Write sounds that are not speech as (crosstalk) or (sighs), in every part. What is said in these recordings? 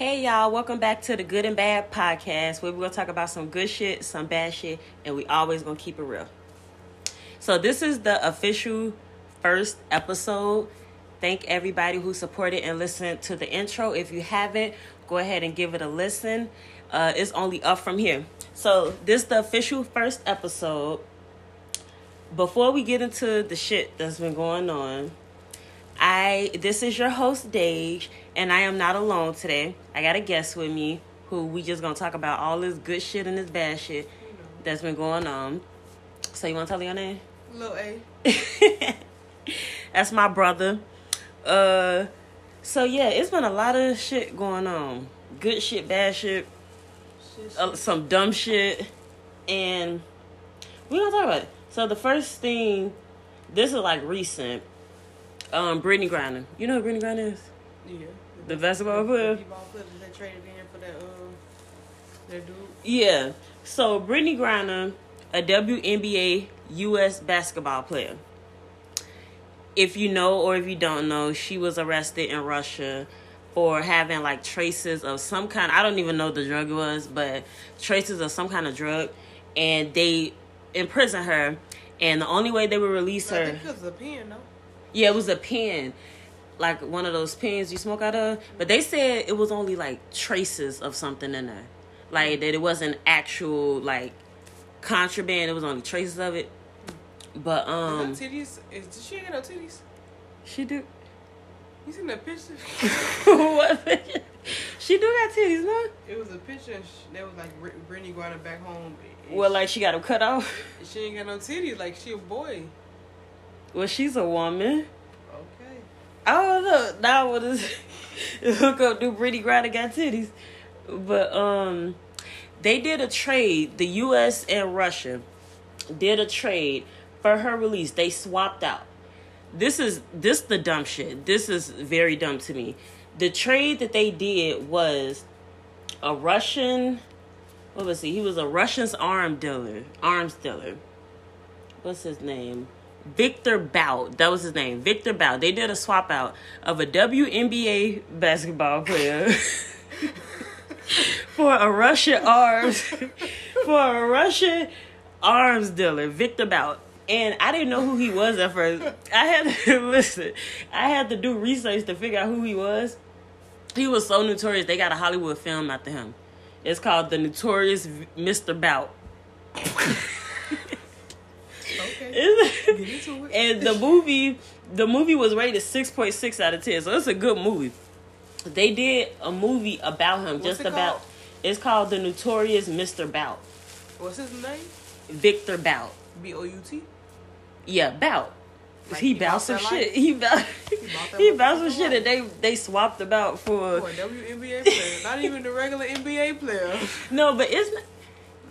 Hey y'all, welcome back to the Good and Bad podcast where we're gonna talk about some good shit, some bad shit, and we always gonna keep it real. So this is the official first episode. Thank everybody who supported and listened to the intro. If you haven't, go ahead and give it a listen. Uh, it's only up from here. So this is the official first episode. Before we get into the shit that's been going on, I this is your host Déj, and I am not alone today. I got a guest with me who we just gonna talk about all this good shit and this bad shit that's been going on. So you wanna tell me your name? Lil A. (laughs) That's my brother. Uh so yeah, it's been a lot of shit going on. Good shit, bad shit, Shit, uh, some dumb shit, and we gonna talk about it. So the first thing, this is like recent. Um, Brittney Griner. You know who Brittney Griner is? Yeah. The basketball player? The basketball player that traded in for that, uh, that dude. Yeah. So Brittney Griner, a WNBA U.S. basketball player. If you know or if you don't know, she was arrested in Russia for having like traces of some kind. I don't even know the drug was, but traces of some kind of drug, and they imprisoned her. And the only way they would release her, it was a pen, no? Yeah, it was a pen, like one of those pens you smoke out of. But they said it was only like traces of something in there, like that it wasn't actual like contraband. It was only traces of it. But Um, titties? Is, she ain't got no titties? she do. You seen that picture? (laughs) (laughs) what? she do got titties, no? it was a picture that was like Br- Brittney Griner back home. Well, like she got them cut off. she, she ain't got no titties. Like she a boy. Well, she's a woman. Okay. I don't know. Now what is (laughs) hook up? Do Brittney Griner got titties? But um, they did a trade. The U.S. and Russia did a trade for her release. They swapped out. This is this the dumb shit. This is very dumb to me. The trade that they did was a Russian. What was he? He was a Russian's arm dealer, arms dealer. What's his name? Victor Bout. That was his name. Victor Bout. They did a swap out of a WNBA basketball player (laughs) for a Russian arms (laughs) for a Russian arms dealer, Victor Bout. And I didn't know who he was at first. I had to (laughs) listen. I had to do research to figure out who he was. He was so notorious. They got a Hollywood film after him. It's called The Notorious Mr. Bout. Okay. It's- Get into it. (laughs) and the movie the movie was rated 6.6 out of 10 so it's a good movie they did a movie about him What's just it about called? it's called the notorious mr bout What's his name? victor bout B O U T. yeah bout Like he he bout some shit life? he bout he bout (laughs) some shit and they they swapped about for For a WNBA (laughs) player. Not even the regular NBA player. no but it's not,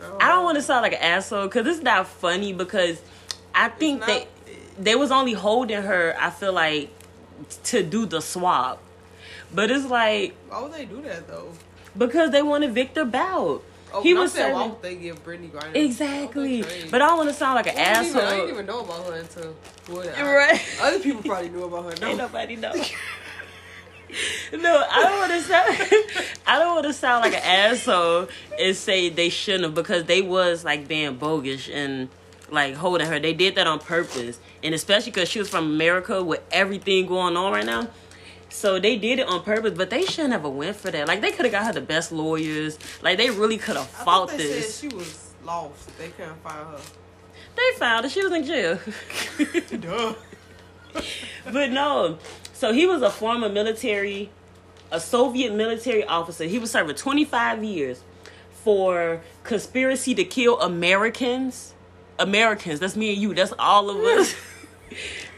No. i don't want to sound like an asshole because it's not funny because i think not- they they was only holding her i feel like to do the swap but it's like Why would they do that though? Because they wanted Victor Bout. Oh, he no, was saying, why would they give Brittney Griner? exactly. Why would they trade? But I don't want to sound like an didn't even- I didn't even know about her until I- Right. Other people probably knew about her. (laughs) Ain't nobody know. (laughs) no, I don't want to sound. (laughs) I don't want to sound like an asshole and say they shouldn't have because they was like being bogus and like holding her. They did that on purpose, and especially because she was from America with everything going on right now. So they did it on purpose, but they shouldn't have went for that. Like they could have got her the best lawyers. Like they really could have fought this. said she was lost. They couldn't find her. They found her. She was in jail. (laughs) Duh. (laughs) but no. So he was a former military, a Soviet military officer. He was serving 25 years for conspiracy to kill Americans. Americans. That's me and you. That's all of us.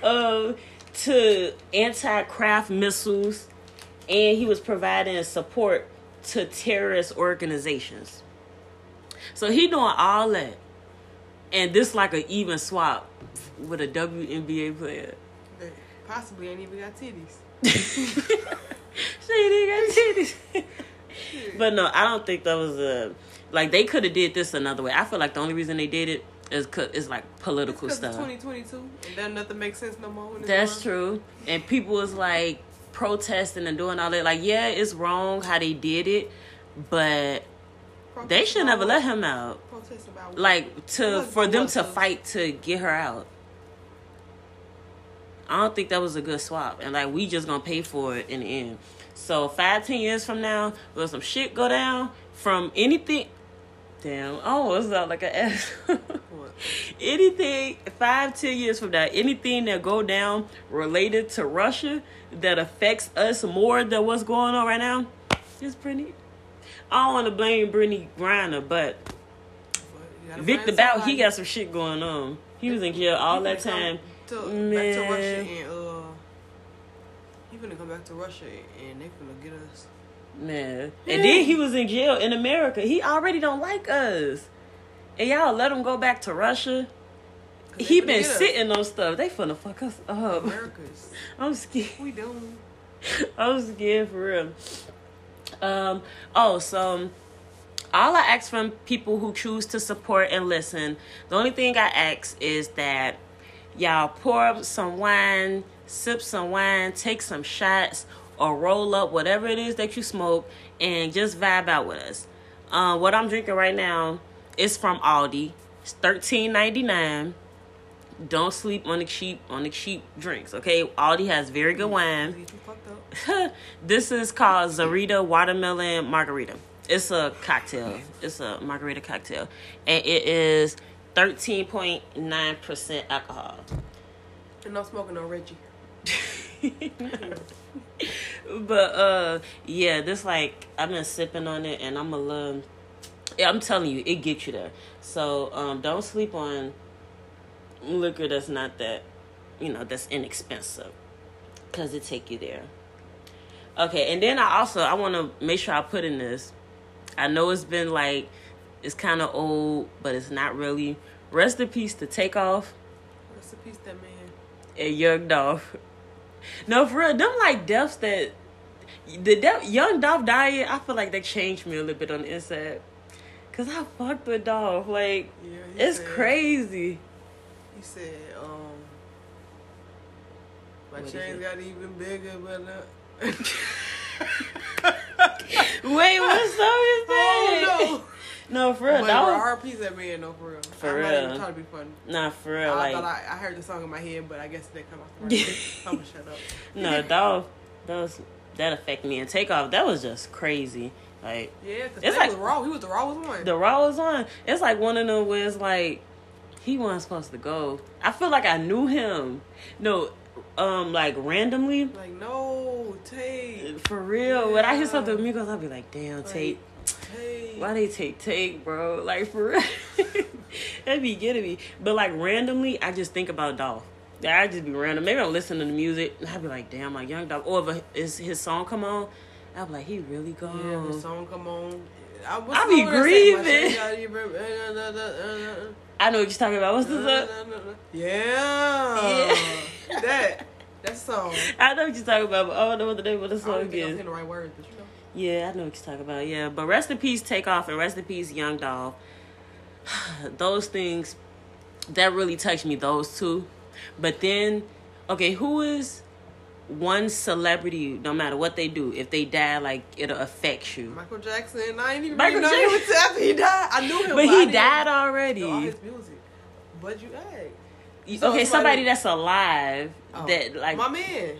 uh, (laughs) to anti-craft missiles, and he was providing support to terrorist organizations. So he doing all that, and this like an even swap with a WNBA player. They possibly ain't even got titties. (laughs) she ain't got titties. (laughs) but no, I don't think that was a like they could have did this another way. I feel like the only reason they did it is cause it's like political Because it's stuff. 2022 and then nothing makes sense no more. That's world. true. And people was like protesting and doing all that. Like, yeah, it's wrong how they did it, but they should never let him out. Protest about what? Like to Protest for them to fight to get her out. I don't think that was a good swap, and like we just gonna pay for it in the end. So five, ten years from now, will some shit go down from anything? Damn, I almost sound like an ass. (laughs) Anything five, ten years from now, anything that go down related to Russia that affects us more than what's going on right now, is Brittney. I don't want to blame Brittney Griner, but gotta Victor Bout, he got some shit going on. He was in jail all that time. To, back to Man. Russia and uh, he finna come back to Russia and they finna get us. Man. And then he was in jail in America. He already don't like us. And y'all let him go back to Russia. He been sitting on stuff. They finna fuck us up. Americans. (laughs) I'm scared. We doing. (laughs) I'm scared for real. Um. Oh, so all I ask from people who choose to support and listen, the only thing I ask is that y'all pour up some wine, sip some wine, take some shots, or roll up whatever it is that you smoke, and just vibe out with us. Uh, what I'm drinking right now is from Aldi. It's thirteen ninety nine. Don't sleep on the cheap on the cheap drinks. Okay, Aldi has very good wine. Get you fucked up. (laughs) this is called Zarita Watermelon Margarita. It's a cocktail. It's a margarita cocktail. And it is 13.9% alcohol. And I'm smoking on Reggie. (laughs) but uh yeah, this like I've been sipping on it and I'm a little yeah, I'm telling you, it gets you there. So um don't sleep on liquor that's not that you know, that's inexpensive. Cause it take you there. Okay, and then I also I wanna make sure I put in this. I know it's been like it's kinda old, but it's not really. Rest in peace to Takeoff Rest in peace, that man. and Young Dolph. No, for real, them like deaths that the death, Young Dolph dying. I feel like they changed me a little bit on the inside, cause I fucked with Dolph. Like Yeah, it's said, crazy. He said, um, my What is chains got even bigger, but (laughs) uh, Wait, what song is that? oh No, for no. real, But Dolph. RP's that man, though, for real. For I'm not real. even trying to be funny. Nah, for real, I like thought I, I heard the song in my head, but I guess it didn't come off the. (laughs) I'm gonna shut up. no, (laughs) Dolph. That was that affect me and Takeoff. That was just crazy. Like Yeah, because It's like- was raw. He was the rawest one. the Raw was on. It's like one of them where it's like he wasn't supposed to go. I feel like I knew him. No, um, like randomly. like, no, Tate. For real, when I hear something with Migos, I'll be like, "Damn, Like, Tate, Tate. why they take take, bro? Like for real, (laughs) that'd be getting me." But like randomly, I just think about Dolph. Yeah, I just be random. Maybe I'm listening to the music, and I'd be like, "Damn, like Young Dolph." Or if his his song come on, I'd be like, "He really gone." Yeah, the song come on. I, I be song that say, "My grieving. shit got even- uh, uh, uh, I know what you're talking about. What's this? uh, uh, uh. Yeah. (laughs) that. That song. I know what you're talking about, but I don't know what the name of the I don't song think I'm is. saying the right words, but you know. Yeah, I know what you're talking about. Yeah, but rest in peace, Takeoff, and rest in peace, Young Dolph. (sighs) those things that really touched me. Those two, but then, okay, who is one celebrity? No matter what they do, if they die, like it'll affect you. Michael Jackson. I ain't even Michael Michael know Jackson. after he died. I knew him, But he died know all already. his music. But you, hey. okay, so somebody, somebody- that's alive Oh, that like my man,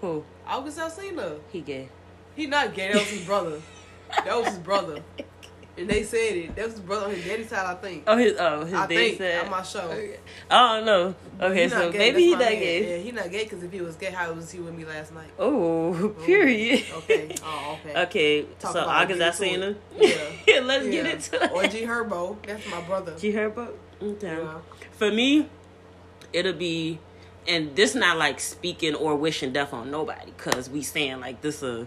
who August Alsina. he gay. He not gay. That was his brother. That was his brother. And they said it. That was his brother on his daddy's side, I think. Oh, his oh his I dad think said. on my show. Oh, I don't know. Okay, so gay, maybe he not man. gay. Yeah, he not gay because if he was gay, how was he with me last night? Oh, oh period. Okay. Oh, okay. (laughs) Okay, Talk so August I seen him. Yeah, let's get into it. Or G Herbo. That's my brother. G Herbo. Okay. Yeah. For me, it'll be, and this not like speaking or wishing death on nobody, cause we saying like this a.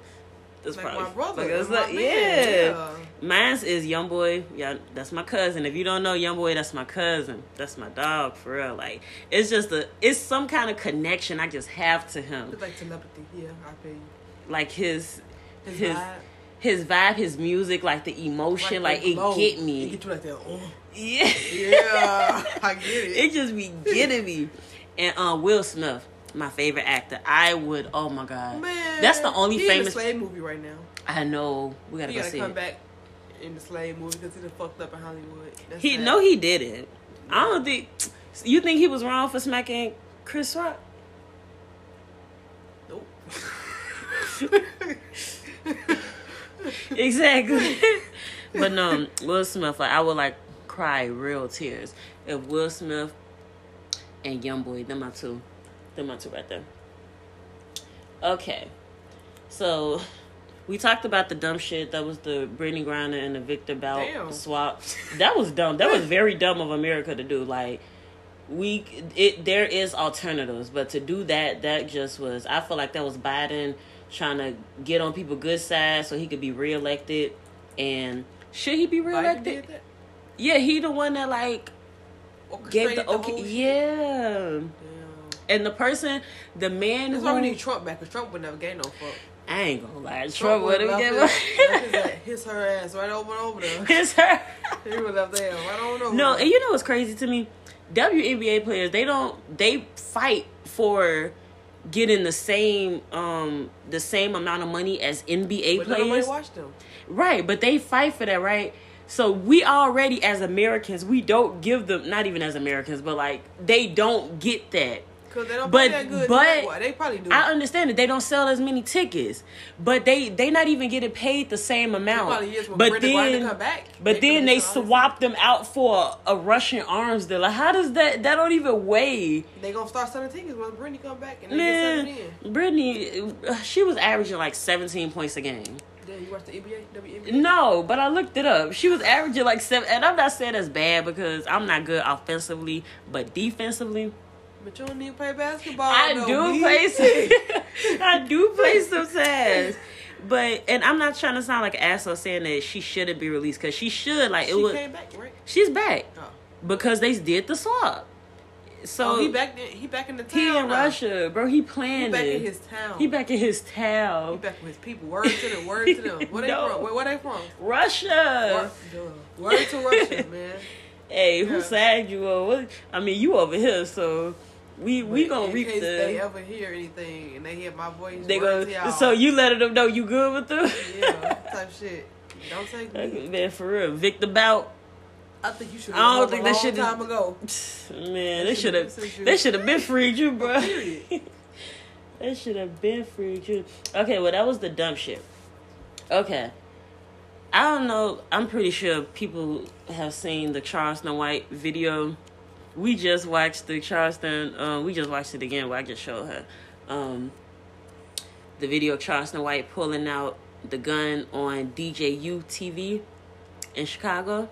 This Like probably my brother. like, my like- man. yeah. Mine's is Young Boy. Yeah, that's my cousin. If you don't know Young Boy, that's my cousin. That's my dog for real. Like it's just a, it's some kind of connection I just have to him. It's like telepathy. Yeah, I feel you. Like his, His, his, vibe. his vibe, his music, like the emotion, like, the it glow. get It me. get you like that. Oh. Yeah. Yeah, I get (laughs) it. it just be getting me. And uh, Will Smith. My favorite actor. I would. Oh my god, Man, that's the only famous. slave movie right now. I know. We gotta He go gotta see come it. back in the slave movie because he done fucked up in Hollywood. That's He sad. no, he didn't. I don't think. You think he was wrong for smacking Chris Rock? Nope. (laughs) exactly. but no, Will Smith. Like I would like cry real tears if Will Smith and Young Boy, Them my two. Them my two right there. Okay, so (laughs) we talked about the dumb shit that was the Brittney Griner and the Victor Bout swap. That was dumb. That was very dumb of America to do. Like we it there is alternatives, but to do that, that just was. I feel like that was Biden trying to get on people good side so he could be reelected. And should he be reelected? Yeah, he the one that like gave Orchestrated the okay. yeah. And the person, the man That's who why we need Trump back because Trump would never gave no fuck. I ain't gonna lie, Trump would have given his, (laughs) his, her ass right over and over there. (laughs) his her. (laughs) he would left there right on over. No, and you know what's crazy to me? WNBA players, they don't they fight for getting the same um the same amount of money as NBA but players. watched them. Right, but they fight for that, right? So we already as Americans, we don't give them not even as Americans, but like they don't get that. Cause they don't But- that good. but- they probably do. I understand that they don't sell as many tickets, but they they not even getting paid the same amount. probably is when but Brenda then come back. but They then they swap them out for a, a Russian arms deal. Like how does that that don't even weigh? They gonna start selling tickets when Brittney come back and they Man, selling in. Brittney, uh, she was averaging like 17 points a game. Then you the NBA, WNBA. No, but I looked it up. She was averaging like seven, and I'm not saying that's bad because I'm not good offensively, but defensively, But you don't need to play basketball. I though, do play (laughs) some. (laughs) I do play sometimes. But and I'm not trying to sound like an asshole saying that she shouldn't be released because she should. Like She it was. came back, right? She's back Oh. because they did the swap. So oh, he back. There, he back in the town. He in now. Russia, bro. He planned. He back it. in his town. He back in his town. He back with his people. Word to them. Word to them. (laughs) Where they No. from? Where, where they from? Russia. Word. Word to Russia, man. Hey, who Yeah. side you on? What? I mean, you over here, so we we But gonna in reap case they ever hear anything and they hear my voice. They go. So you letting them know you good with them? yeah, type shit. Don't take (laughs) me. Man, for real, Victor Bout. I think you should. I don't think that shit time ago. (sighs) Man, they should should've been sent you- They should have been (laughs) freed you, bro. They should have been freed you. Okay, well that was the dumb shit. Okay. I don't know. I'm pretty sure people have seen the Charleston White video. We just watched the Charleston. Um, we just watched it again. Where I just showed her um, the video of Charleston White pulling out the gun on DJU TV in Chicago.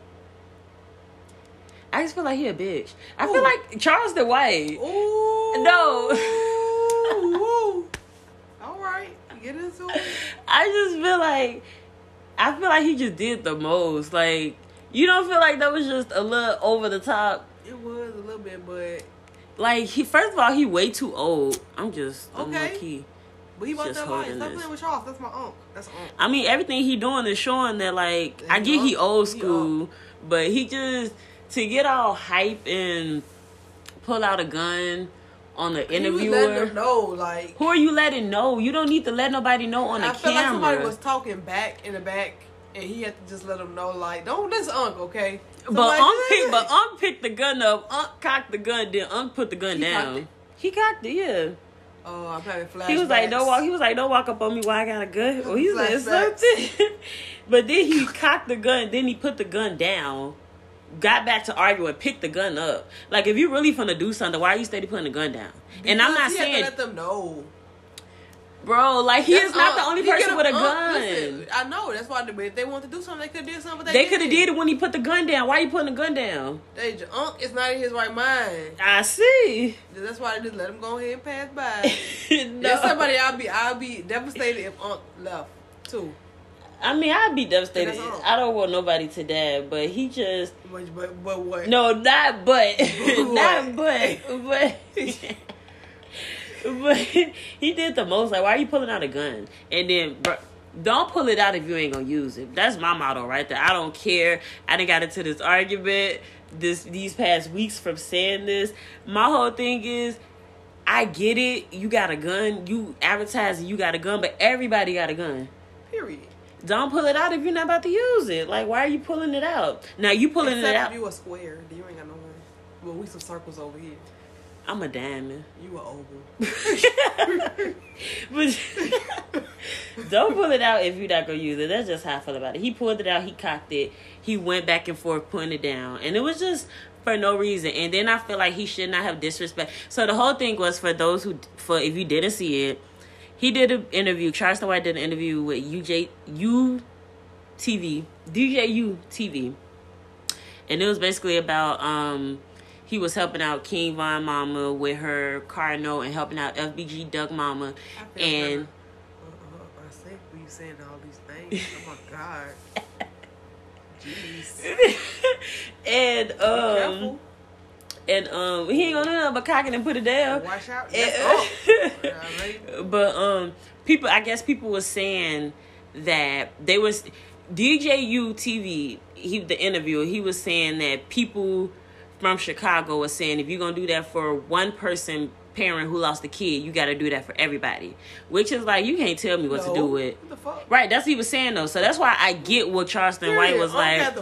I just feel like he a bitch. I feel Ooh. like Charleston White. Ooh. No. (laughs) All right. Get into it. (laughs) I just feel like I feel like he just did the most. Like you don't feel like that was just a little over the top. It was a little bit, but Like he first of all he way too old. I'm just Okay. key. but he about that Stop playing with Charles. That's my uncle. That's uncle. I mean everything he doing is showing that like That I get he old- old he school, but he just to get all hype and pull out a gun on the He was letting them interviewer. know, like Who are you letting know? You don't need to let nobody know on the I feel like somebody was talking back in the back, and he had to just let them know, like, don't this uncle, okay? But Somebody Unc said- picked, but Unc picked the gun up. Unc cocked the gun. Then Unc put the gun He down. it? He cocked it. Yeah. Oh, I'm having flashbacks. He was like, "Don't walk." He was like, "Don't walk up on me while I got a gun." Or he said something. (laughs) but then he cocked the gun. Then he put the gun down. Got back to arguing. Picked the gun up. Like if you really finna do something, why are you steady putting the gun down? and I'm not he had to saying, let them know. Bro. Like he That's is not the only person with a gun. listen, I know that's why. They, if they want to do something, they could did something. but They could have didn't. it when he put the gun down. Why you putting the gun down? They Unc is not in his right mind. I see. That's why they just let him go ahead and pass by. (laughs) no. There's somebody I'll be I'll be devastated if Unc left too. I mean, I'd be devastated. I don't want nobody to die, but he just But but, but what? no, not but, (laughs) not but, but, (laughs) but (laughs) he did the most. Like, why are you pulling out a gun? And then, bro, don't pull it out if you ain't gonna use it. That's my motto right there. I don't care. I didn't got into this argument this these past weeks from saying this. My whole thing is. I get it. You got a gun. You advertising you got a gun, but everybody got a gun. Period. Don't pull it out if you're not about to use it. Like, why are you pulling it out? Now you pulling Except it out. if you a square, you ain't got no gun. Well, we some circles over here. I'm a diamond. You a oval. (laughs) But (laughs) don't pull it out if you're not gonna use it. That's just how I feel about it. He pulled it out, he cocked it, he went back and forth putting it down, and it was just for no reason. And then I feel like he should not have disrespect. So the whole thing was for those who, for if you didn't see it, he did an interview. Charleston White did an interview with UJ UTV DJU TV, and it was basically about um he was helping out King Von Mama with her car note and helping out FBG Duck Mama and. Uh, uh, I say we saying all these things. Oh my (laughs) god. Jeez. (laughs) and um and um he ain't gonna do nothing but cock it and put it down. Watch out. And- (laughs) That's up. Yeah, right. but um people I guess people were saying that they was DJU TV he the interviewer he was saying that people from Chicago was saying if you're gonna do that for one person parent who lost a kid you got to do that for everybody which is like you can't tell me what to do with What the fuck? right that's what he was saying though so that's why I get what Charleston White was like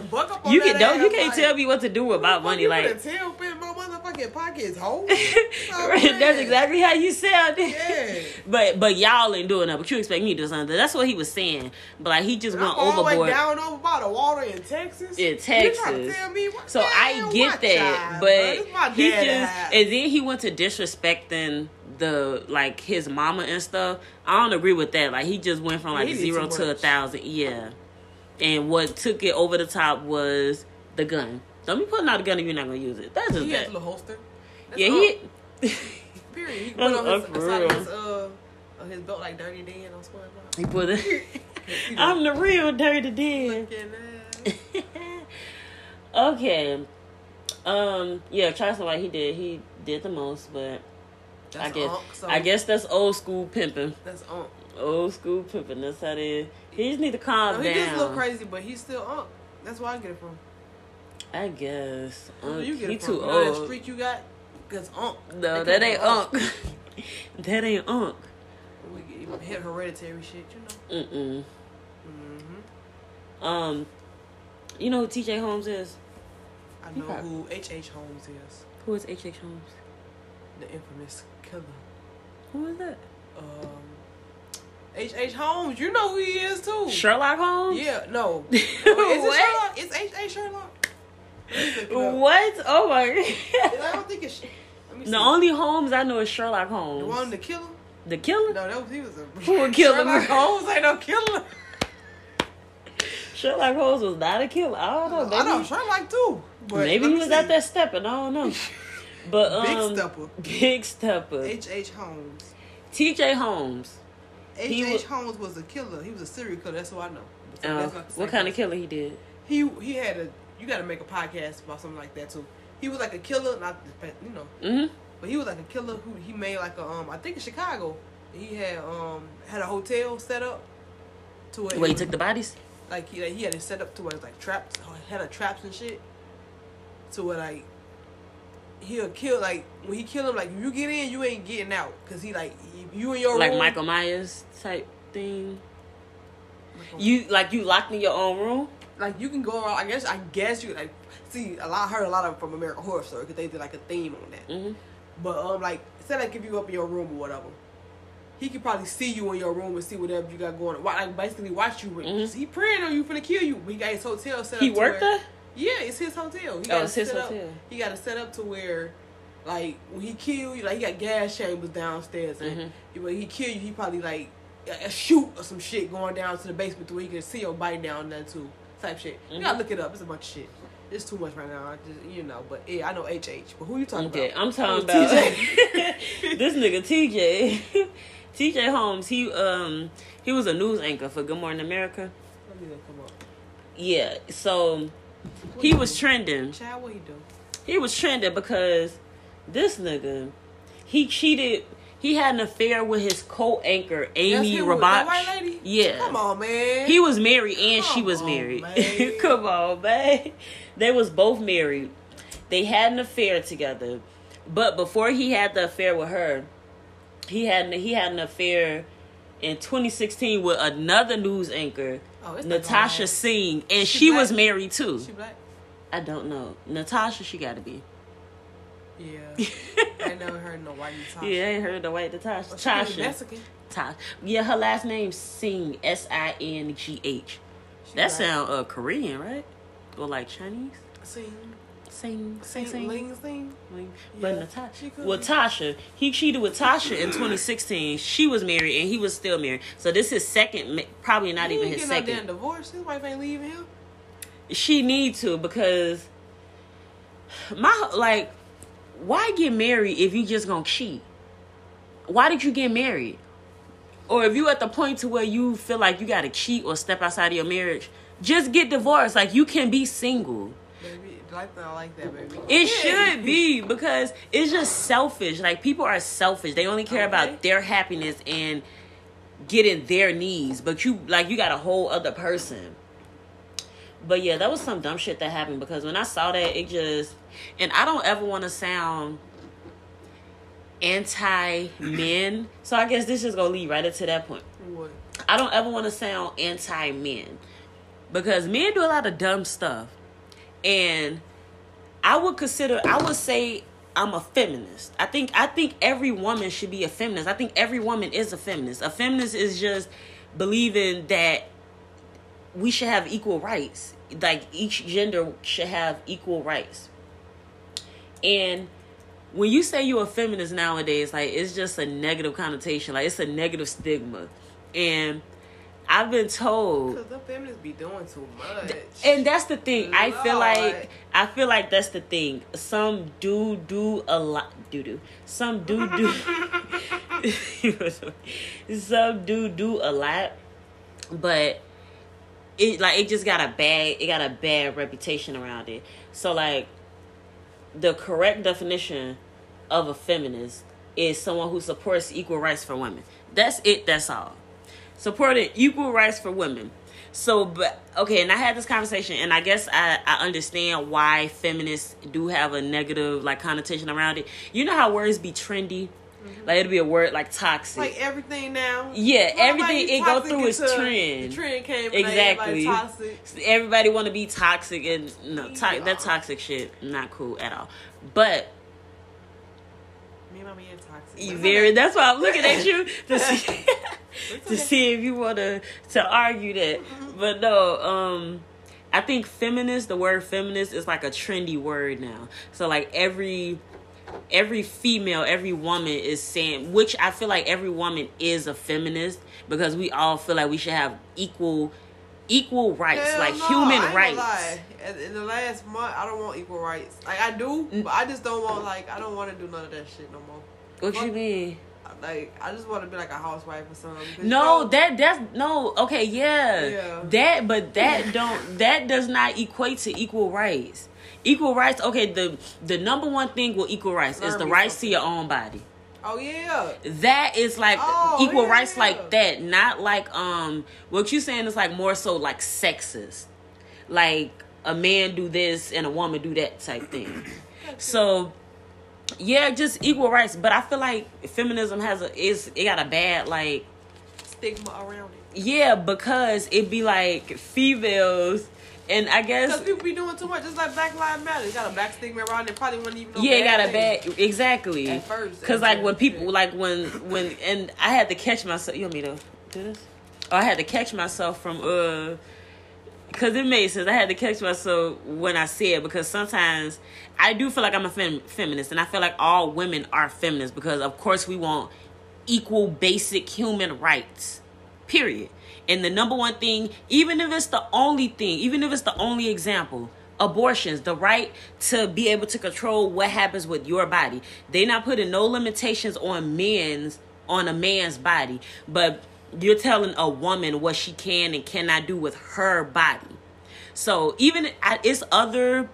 you can don't you can't like, tell me what to do about money like tell my motherfucking pockets, hoe. (laughs) right, that's exactly how you sounded. Yeah. (laughs) But but y'all ain't doing that. But you expect me to do something. That's what he was saying. But like he just I'm went all the way overboard. down over by the water in Texas. In You trying to Texas. tell me what? So I get that, out, but bro. This my he just and then he went to disrespecting the like his mama and stuff. I don't agree with that. Like he just went from like zero to a thousand. Yeah, and what took it over the top was the gun. Don't be putting out a gun if you're not gonna use it. That's just he has a little holster. That's Yeah, up. he. (laughs) Period. He put on his, side his, uh, on his belt like Dirty Dan on SpongeBob. he put it. (laughs) I'm the real dirty Dan. (laughs) Okay. Um. Yeah, Charleston White. He did. He did the most, but That's I guess so I guess that's old school pimping. that's Unc. Old school pimping. That's how is. He just need to calm No, he down. gets a little crazy, but he's still Unc. That's where I get it from. I guess. Unc, you get he too You know that old. streak you got? That's Unc. No, (laughs) that ain't him Unc. that ain't Unc. We get hit hereditary shit, you know. Mm mm. Um. You know who T.J. Holmes is? I know who H. H. Holmes is, Who is H. H. Holmes? the infamous killer. Who is that? Um, H. H. Holmes, you know who he is too. Sherlock Holmes. Yeah, no. Wait, (laughs) is it Sherlock? It's H. H. Sherlock. Let me look it up. What? Oh my I don't think it's. Me see. The only Holmes I know is Sherlock Holmes. the one the killer. The killer? No, that was he was a. Who would kill? Sherlock Holmes ain't no killer. (laughs) Sherlock Holmes was not a killer. I don't know. Maybe, I know Sherlock too. But maybe he was see. out there stepping. I don't know. (laughs) But um, Big stepper. (laughs) Big stepper. H. H. Holmes. T.J. Holmes. H. He H. Holmes was a killer. He was a serial killer. That's what I know. So Uh, that's not the same what kind of killer he did? He he had a. You got to make a podcast about something like that too. He was like a killer, not you know, Mm-hmm. but he was like a killer who he made like a um I think in Chicago. He had um had a hotel set up to where Where he was- took the bodies? like he like, he had it set up to where it was like traps had a traps and shit. To where like he'll kill like when he kill him like if you get in you ain't getting out because he like you- in your Like room, Michael Myers type thing. Michael- You like you locked in your own room? like you can go around. I guess I guess you like see a lot. I heard a lot of from American Horror Story because they did like a theme on that. Mm-hmm. But um, like say like if you up in your room or whatever, he could probably see you in your room and see whatever you got going. on. Like basically watch you. Mhm. He praying on you finna kill you. He got his hotel set up. He worked there? Yeah, it's his hotel. He Oh, got it's his set up- hotel. He got it set up to where. Like when he kill you, like he got gas chambers downstairs, and Mhm. when he kill you, he probably like a shoot or some shit going down to the basement to where you can see your bite down there too, type shit. You gotta Mhm. look it up. It's a bunch of shit. It's too much right now. I just you know, but yeah, I know HH. But who you talking Okay, about? I'm talking Oh, about TJ. (laughs) this nigga TJ. (laughs) TJ Holmes, he um he was a news anchor for Good Morning America. Let me look him up. Yeah, so What he was trending. Chad, what he do? He was trending because this nigga he cheated. He had an affair with his co-anchor Amy That's him with that white lady? Yeah, Come on, man. He was married and she was on, married. (laughs) Come on, man. They was both married. They had an affair together. But before he had the affair with her, he had he had an affair in 2016 with another news anchor, Oh, Natasha Singh, and She she, was married too. She black? I don't know. Natasha, she got to be. Yeah. (laughs) I never heard no white Natasha. Yeah, I ain't heard the white Natasha. Well, she could be Tasha. Mexican. Ta- yeah, her last name Singh. S I N G H. That sound uh, Korean, right? Or like Chinese? Sing, Sing, sing, sing, sing. ling. But Yeah, Natasha, well. Tasha, he cheated with Tasha in 2016. She was married and he was still married. So this is second, probably not he even his getting no damn second. divorce. His wife ain't leaving him. She need to because my like, why get married if you just gonna cheat? Why did you get married? Or if you at the point to where you feel like you gotta cheat or step outside of your marriage, just get divorced. Like you can be single. Baby, life not like that, baby. It should be because it's just selfish. Like people are selfish. They only care Okay. about their happiness and getting their needs. But you like you got a whole other person. But yeah, that was some dumb shit that happened because when I saw that, it just and I don't ever want to sound anti men. So I guess this is gonna lead right into that point. What? I don't ever want to sound anti men because men do a lot of dumb stuff. And I would consider I would say I'm a feminist. I think I think every woman should be a feminist. I think every woman is a feminist. A feminist is just believing that we should have equal rights. Like each gender should have equal rights. And when you say you're a feminist nowadays, like it's just a negative connotation. Like it's a negative stigma. And I've been told Because the feminists be doing too much. and that's the thing. I feel like I feel like that's the thing. Some do do a lot. Do do. Some do do. (laughs) some do do a lot, but it like it just got a bad. It got a bad reputation around it. So like, the correct definition of a feminist is someone who supports equal rights for women. That's it. That's all supported equal rights for women. So, but okay, and I had this conversation, and I guess I, I understand why feminists do have a negative like connotation around it. You know how words be trendy, mm-hmm. like it'll be a word like toxic. like everything now. Yeah, Why everything it go through is trend. The trend came Exactly. exactly. toxic. Everybody want to be toxic, and no, to- Yeah. that toxic shit not cool at all. But Me and my man toxic. You very that's why I'm looking at (laughs) you to see (laughs) to see if you want to to argue that. But no, um I think feminist, the word feminist is like a trendy word now. So like every every female, every woman is saying which I feel like every woman is a feminist because we all feel like we should have equal equal rights, Hell like no, human I ain't gonna rights. lie. In- In the last month, I don't want equal rights. Like I do, but I just don't want like I don't want to do none of that shit no more. What you mean? Like I just want to be like a housewife or something. No, that that's no okay, yeah. Yeah. That but that don't that does not equate to equal rights. Equal rights, okay, the the number one thing with equal rights is the rights to your own body. Oh yeah. That is like Oh, equal yeah. rights like that, not like um what you saying is like more so like sexist. Like a man do this and a woman do that type thing. So yeah, just equal rights, but I feel like feminism has a is it got a bad like Stigma around it. yeah, because it be like females, and I guess Because people be doing too much. Just like Black Lives Matter. It got a black stigma around it. Probably wouldn't even no yeah, it got a bad exactly. At first, because like when people yeah. like when when and I had to catch myself. You want me to do this? Oh, I had to catch myself from uh. Cause it made sense. I had to catch myself when I said because sometimes I do feel like I'm a fem- feminist, and I feel like all women are feminists because of course we want equal basic human rights. Period. And the number one thing, even if it's the only thing, even if it's the only example, abortions, the right to be able to control what happens with your body. They're not putting no limitations on men's on a man's body, but you're telling a woman what she can and cannot do with her body. So even it's other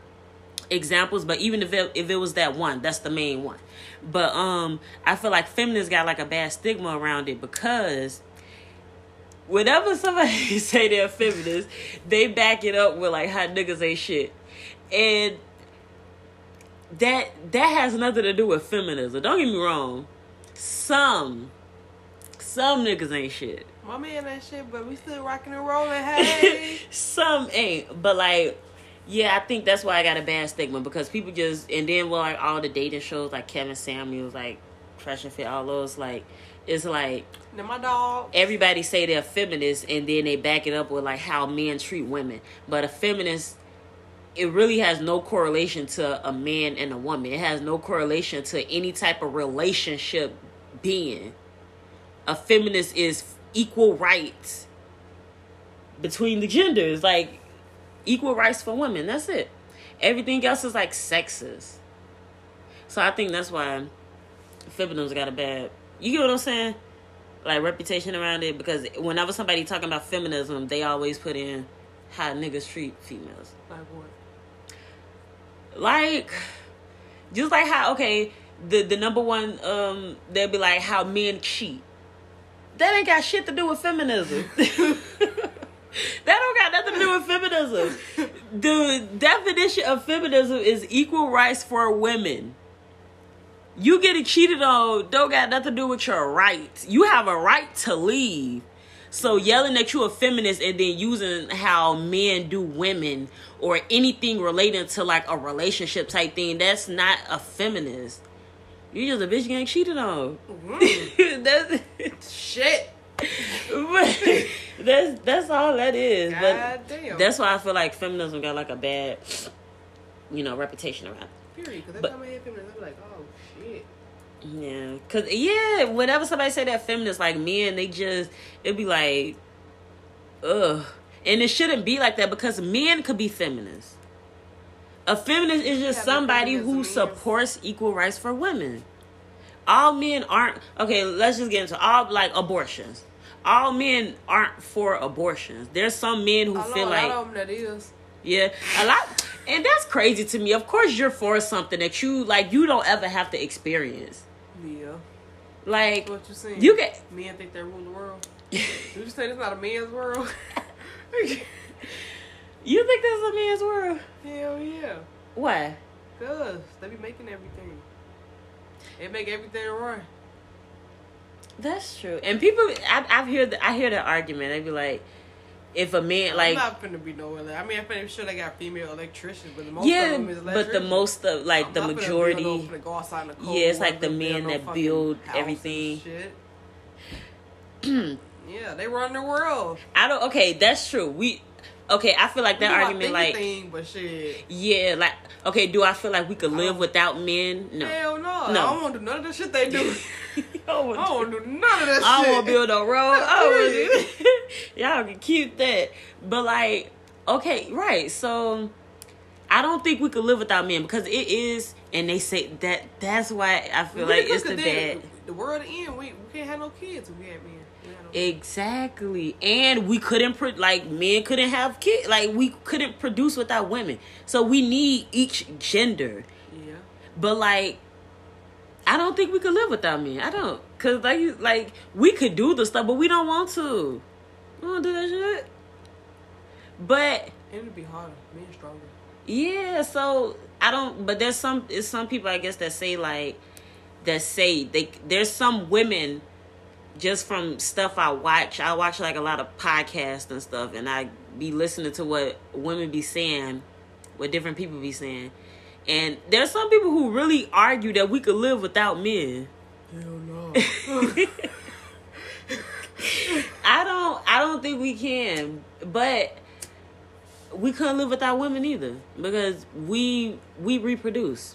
examples, but even if it, if it was that one, that's the main one. But um, I feel like feminists got like a bad stigma around it because whenever somebody (laughs) say they're feminist, they back it up with like how niggas ain't shit, and that that has nothing to do with feminism. Don't get me wrong. some some niggas ain't shit. My man that shit, but we still rocking and rolling. Hey, (laughs) some ain't, but like, yeah, I think that's why I got a bad stigma because people just and then well, like all the dating shows like Kevin Samuels, like Fresh and Fit, all those like it's like now my dog. everybody say they're feminists and then they back it up with like how men treat women, but a feminist. It really has no correlation to a man and a woman. It has no correlation to any type of relationship being. A feminist is equal rights between the genders, like equal rights for women. That's it. Everything else is like sexist. So I think that's why feminism's got a bad. You get what I'm saying? Like reputation around it because whenever somebody talking about feminism, they always put in how niggas treat females. Like what? Like just like how okay, the the number one um they'll be like how men cheat. That ain't got shit to do with feminism. (laughs) that don't got nothing to do with feminism. The definition of feminism is equal rights for women. You getting cheated on don't got nothing to do with your rights. You have a right to leave. So yelling that you a feminist and then using how men do women or anything relating to like a relationship type thing, that's not a feminist. You just a bitch getting cheated on. Mm, (laughs) that's shit. (laughs) that's that's all that is. God but damn. that's why I feel like feminism got like a bad, you know, reputation around. Period. Because But- every time I hear feminist, I'm like, oh shit. Yeah, cause yeah, whenever somebody say that feminist, like men, they just it'd be like, ugh, and it shouldn't be like that because men could be feminists. A feminist is just somebody who is- supports equal rights for women. All men aren't okay. Let's just get into all like abortions. All men aren't for abortions. There's some men who I know feel a like lot of them that is. yeah, a lot, and that's crazy to me. Of course, you're for something that you like. You don't ever have to experience. Yeah. Like What you saying? you get Men think they rule the world. Did you say it's not a man's world? (laughs) (laughs) You think this is a man's world? Hell yeah. Why? Cause they be making everything. They make everything run. That's true. And people, I, I've heard, the, I hear the argument. They be like, if a man, like, I'm not finna be no I mean, I'm sure they got female electricians, but the most yeah, of them is but the most of, like, I'm the not finna be majority, no go outside in the Yeah, it's like the men no that build everything. Shit. (clears throat) yeah, they run the world. I don't. Okay, that's true. We, okay, I feel like that We argument, like, thing, but shit. yeah, like, okay, do I feel like we could live without men? No. Hell no. No. I don't want to do none of the shit they do. (laughs) I don't want to do none of that shit. I shit. don't want to build a road. (laughs) I don't wanna do- (laughs) Y'all can keep that. But like, okay, right. So I don't think we could live without men because it is, and they say that that's why I feel Really like it's the bad. The world end. We, we can't have no kids. if We had men. We had no Exactly, and we couldn't pro- like men couldn't have kids. Like we couldn't produce without women. So we need each gender. Yeah. But like, I don't think we could live without men. I don't, cause like, you- like we could do the stuff, but we don't want to. We don't do that shit. But it'd be harder. Men stronger. yeah, so I don't. But there's some. It's some people I guess that say like that say they. There's some women. Just from stuff I watch, I watch like a lot of podcasts and stuff, and I be listening to what women be saying, what different people be saying, and there's some people who really argue that we could live without men. Hell no. (laughs) I don't I don't think we can. But we couldn't live without women either. Because we we reproduce.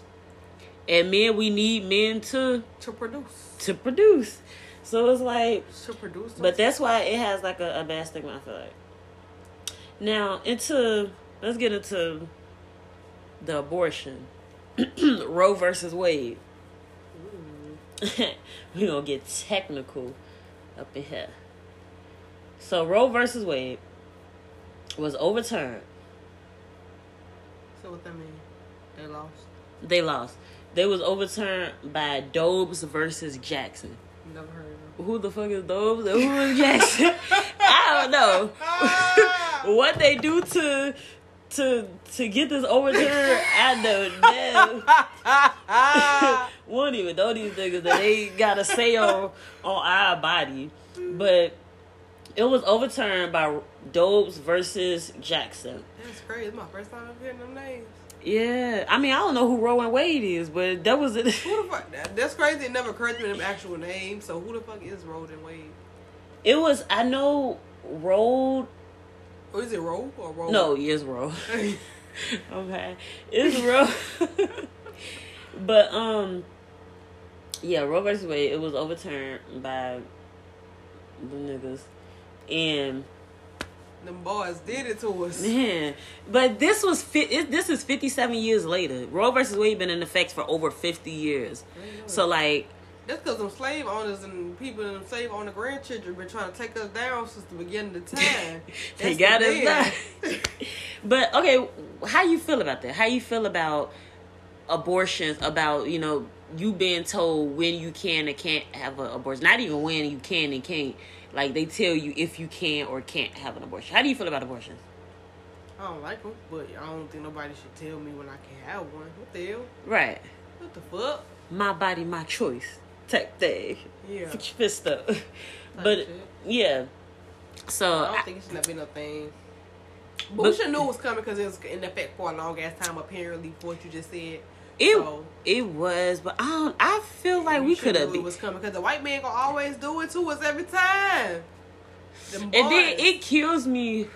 And men we need men to to produce. to produce. So it's like To produce. but that's why it has like a, a bad stigma, I feel like. Now into let's get into the abortion. (clears throat) Roe versus Wade. (laughs) we gonna get technical up in here. So Roe versus Wade was overturned. So what that mean? They lost. They lost. They was overturned by Dobbs versus Jackson. Never heard Who the fuck is Dobbs and who is (laughs) Jackson? I don't know. (laughs) what they do to to to get this overturned, I don't know. (laughs) Won't even know these niggas that they got a say on on our body, but it was overturned by Dobbs versus Jackson. That's crazy. It's my first time hearing them names. Yeah, I mean I don't know who Roe and Wade is, but that was it. Who the fuck? That, that's crazy. It never occurred to me them actual name. So who the fuck is Roe and Wade? It was I know Roe. Or is it Roe or Roe? No, yes, Roe. (laughs) okay, it's Roe. (laughs) but um, yeah, Roe versus Wade. It was overturned by the niggas, and them boys did it to us. (laughs) man, but this was. It, this is fifty seven years later. Roe versus Wade been in effect for over fifty years. So like, That's because them slave owners and people in them slave owner grandchildren been trying to take us down since the beginning of (laughs) time. they got the us down. (laughs) but okay, how you feel about that? How you feel about abortions? About you know you being told when you can and can't have an abortion. Not even when you can and can't. Like they tell you if you can or can't have an abortion. How do you feel about abortions? I don't like them, but I don't think nobody should tell me when I can have one. What the hell? Right. What the fuck? My body, my choice. Type thing. Yeah. Put your fist up. (laughs) but shit. yeah. So I I- don't think it should have been a thing. But, But- we should knew it was coming because it was in effect for a long ass time. Apparently, for what you just said. It So, it was, but I don't. I feel like we could have. it was coming because the white man gonna always do it to us every time. And then it kills me.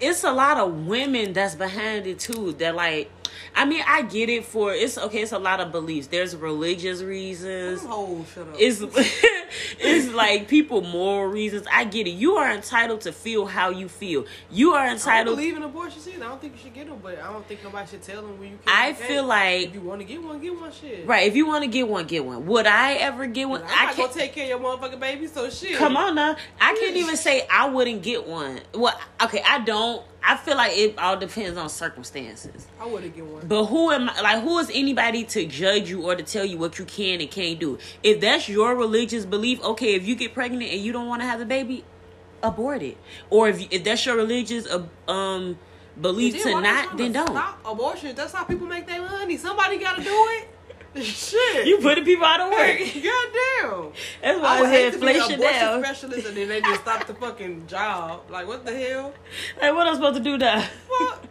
It's a lot of women that's behind it too. That like, I mean, I get it for it's okay. It's a lot of beliefs. There's religious reasons. Them hoes, shut up. It's (laughs) it's like people moral reasons. I get it. You are entitled to feel how you feel. You are entitled. I believe in abortion shit. I don't think you should get them, but I don't think nobody should tell them when you can. I feel like if you want to get one, get one. Shit. right. If you want to get one, get one. Would I ever get one? I'm I can't. gonna take care of your motherfucking baby, so shit. Come on now. I can't even say I wouldn't get one. Well, okay, I don't. I feel like it all depends on circumstances. I wouldn't get one. But who am I? Like, who is anybody to judge you or to tell you what you can and can't do? If that's your religious belief, okay. If you get pregnant and you don't want to have the baby, abort it. Or if if that's your religious uh, um belief to not, then don't. Stop abortion. That's how people make their money. Somebody got to do it. (laughs) Shit. You putting people out of work. Goddamn. That's I why I would hate to be an inflation abortion down. specialist and then they just stop the fucking job. Like, what the hell? Hey, what I'm supposed to do now? Fuck. (laughs)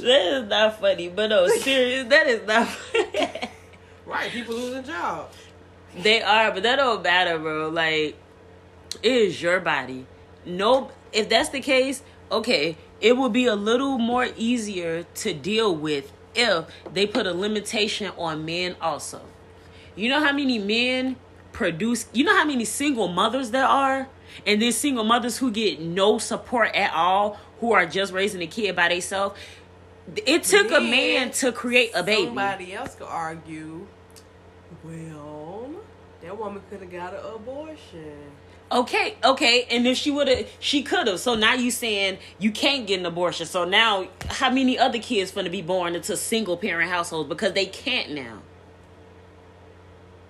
That is not funny, but no, serious. That is not. Funny. (laughs) right, people losing jobs. They are, but that don't matter, bro. Like, it is your body. No, if that's the case, okay, it would be a little more easier to deal with if they put a limitation on men also. You know how many men produce, you know how many single mothers there are? And then single mothers who get no support at all, who are just raising a kid by themselves. It took a man to create a baby. Somebody else could argue, well, that woman could have got an abortion. Okay, okay, and if she would have, she could have. So now you saying you can't get an abortion. So now, how many other kids gonna be born into single parent households because they can't now?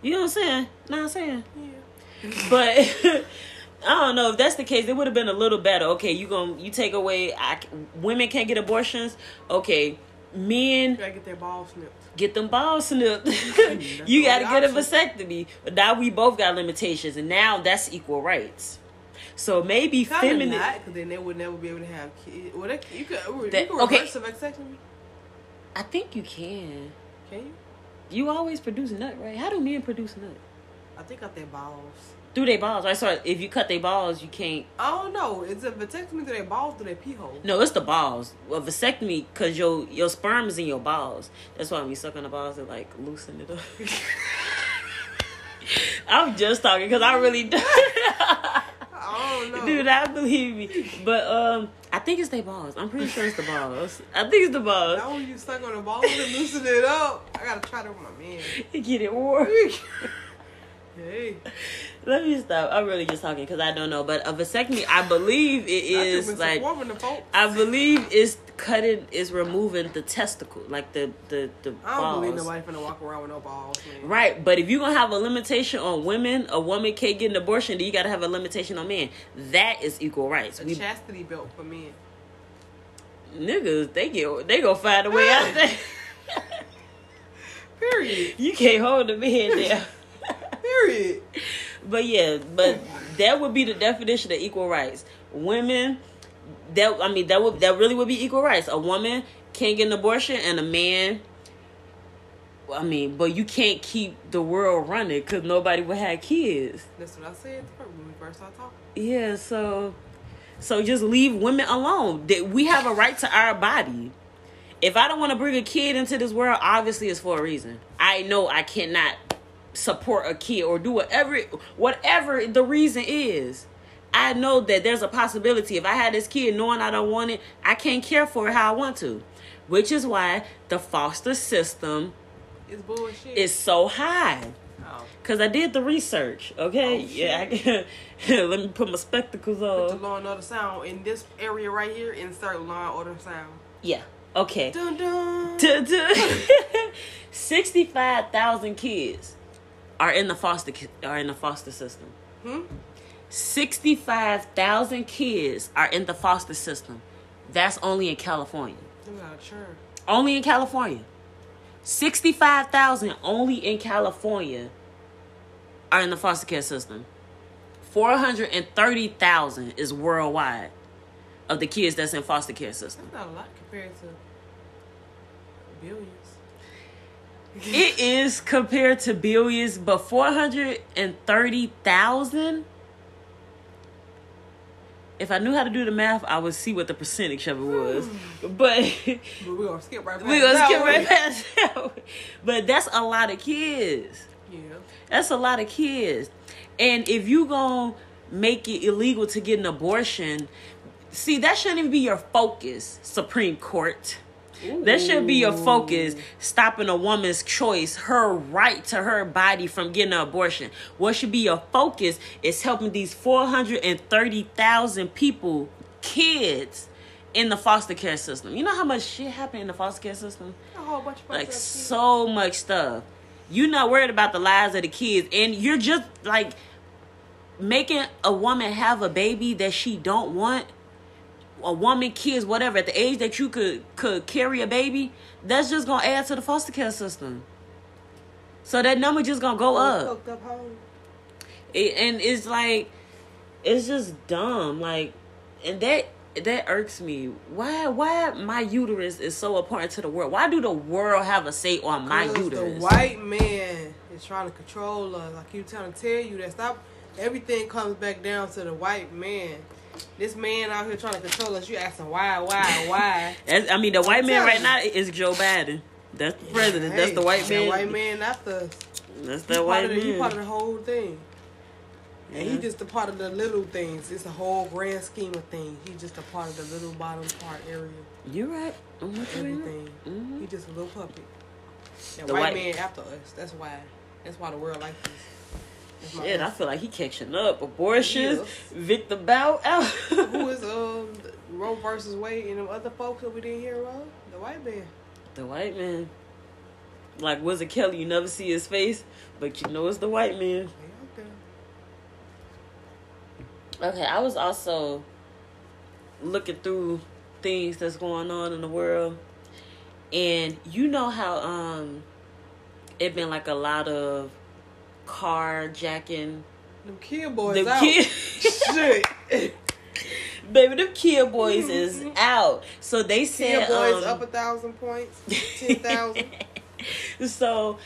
You know what I'm saying? Know I'm saying? Yeah. But (laughs) I don't know if that's the case. It would have been a little better. Okay, you gonna you take away I, women can't get abortions. Okay, men get their balls snipped. get them balls snipped. (laughs) (laughs) you got to get a vasectomy. But now we both got limitations, and now that's equal rights. So maybe Kind feminine. because then they would never be able to have kids. Well, they, you could, you That- could okay. reverse a vasectomy. I think you can. Can you? You always produce nut, right? How do men produce nut? I think out their balls. Through their balls, right? So if you cut their balls, you can't. Oh no, it's a vasectomy through their balls through their pee hole? No, it's the balls. Well, vasectomy, cause your your sperm is in your balls. That's why when you suck on the balls, it like loosen it up. (laughs) I'm just talking because I really do. Dude, I believe me. But um, I think it's their balls. I'm pretty sure it's the balls. I think it's the balls. Now when you suck on the balls and loosen it up, I gotta try that with my man. (laughs) Get it warm. (laughs) Hey, Let me stop. I'm really just talking because I don't know. But a vasectomy, I believe it is like warming the folks. I believe it's cutting, is removing the testicle, like the the the I don't believe nobody finna walk around with no balls, man. Right, but if you're gonna have a limitation on women, a woman can't get an abortion, then you gotta have a limitation on men. That is equal rights. A We chastity belt for men. niggas they get they gonna find a way out (laughs) there. Period. you can't hold the man there. Period. (laughs) But yeah, but that would be the definition of equal rights. Women, that I mean, that would that really would be equal rights. A woman can't get an abortion, and a man. I mean, but you can't keep the world running because nobody would have kids. That's what I said when we first started talking. Yeah, so, so just leave women alone. That we have a right to our body. If I don't want to bring a kid into this world, obviously it's for a reason. I know I cannot support a kid or do whatever whatever the reason is. I know that there's a possibility if I had this kid knowing I don't want it, I can't care for it how I want to. Which is why the foster system is bullshit. is so high. oh. Cause I did the research, okay? Oh, yeah, I (laughs) let me put my spectacles Put the on. Law and Order sound in this area right here. Insert Law and Order sound. Yeah, okay. Dun dun. Dun, dun. (laughs) Sixty-five thousand kids are in the foster are in the foster system. Hmm? Sixty-five thousand kids are in the foster system. That's only in California. At that churn. Only in California. 65,000 only in California are in the foster care system. 430,000 is worldwide of the kids that's in foster care system. That's not a lot compared to billions. It is compared to billions, but 430,000 if I knew how to do the math, I would see what the percentage of it was. Hmm. But (laughs) But we're gonna skip right past we're gonna skip right past that. But that's a lot of kids. Yeah. That's a lot of kids. And if you gonna make it illegal to get an abortion, see that shouldn't even be your focus, Supreme Court. That should be your focus, stopping a woman's choice, her right to her body from getting an abortion. What should be your focus is helping these 430,000 people, kids, in the foster care system. You know how much shit happened in the foster care system? A whole bunch of like so much stuff. You're not worried about the lives of the kids, and you're just like making a woman have a baby that she don't want. A woman, kids, whatever, at the age that you could could carry a baby, that's just gonna add to the foster care system. So that number just gonna go up. Up. It, and it's like it's just dumb like and that that irks me why why my uterus is so important to the world why do the world have a say on my uterus The white man is trying to control us. I keep trying to tell you that. Stop. Everything comes back down to the white man. This man out here trying to control us. You asking why, why, why? (laughs) I mean the white man right now is joe biden that's the president that's the white that man white man, that's the. that's He the white man. he part of the whole thing. And he just a part of the little things. It's a whole grand scheme of things. He just a part of the little bottom part area. you're right I'm with you. Everything. Mhm. He just a little puppet. That The white, white- man after us. That's why. That's why the world like this. Shit, I feel like he catching up. Abortions, Yes. Victor Bow out. Who is um Roe versus Wade and them other folks that we didn't hear of? The white man. The white man. Like Wizard Kelly, you never see his face, but you know it's the white man. Out. Okay, I was also looking through things that's going on in the world. And you know how um it been like a lot of carjacking. Them Kia boys Them out. kid- Shit. (laughs) (laughs) Baby, them Kia boys is (laughs) out. So they said Kid boys um, up a thousand points. Ten thousand. so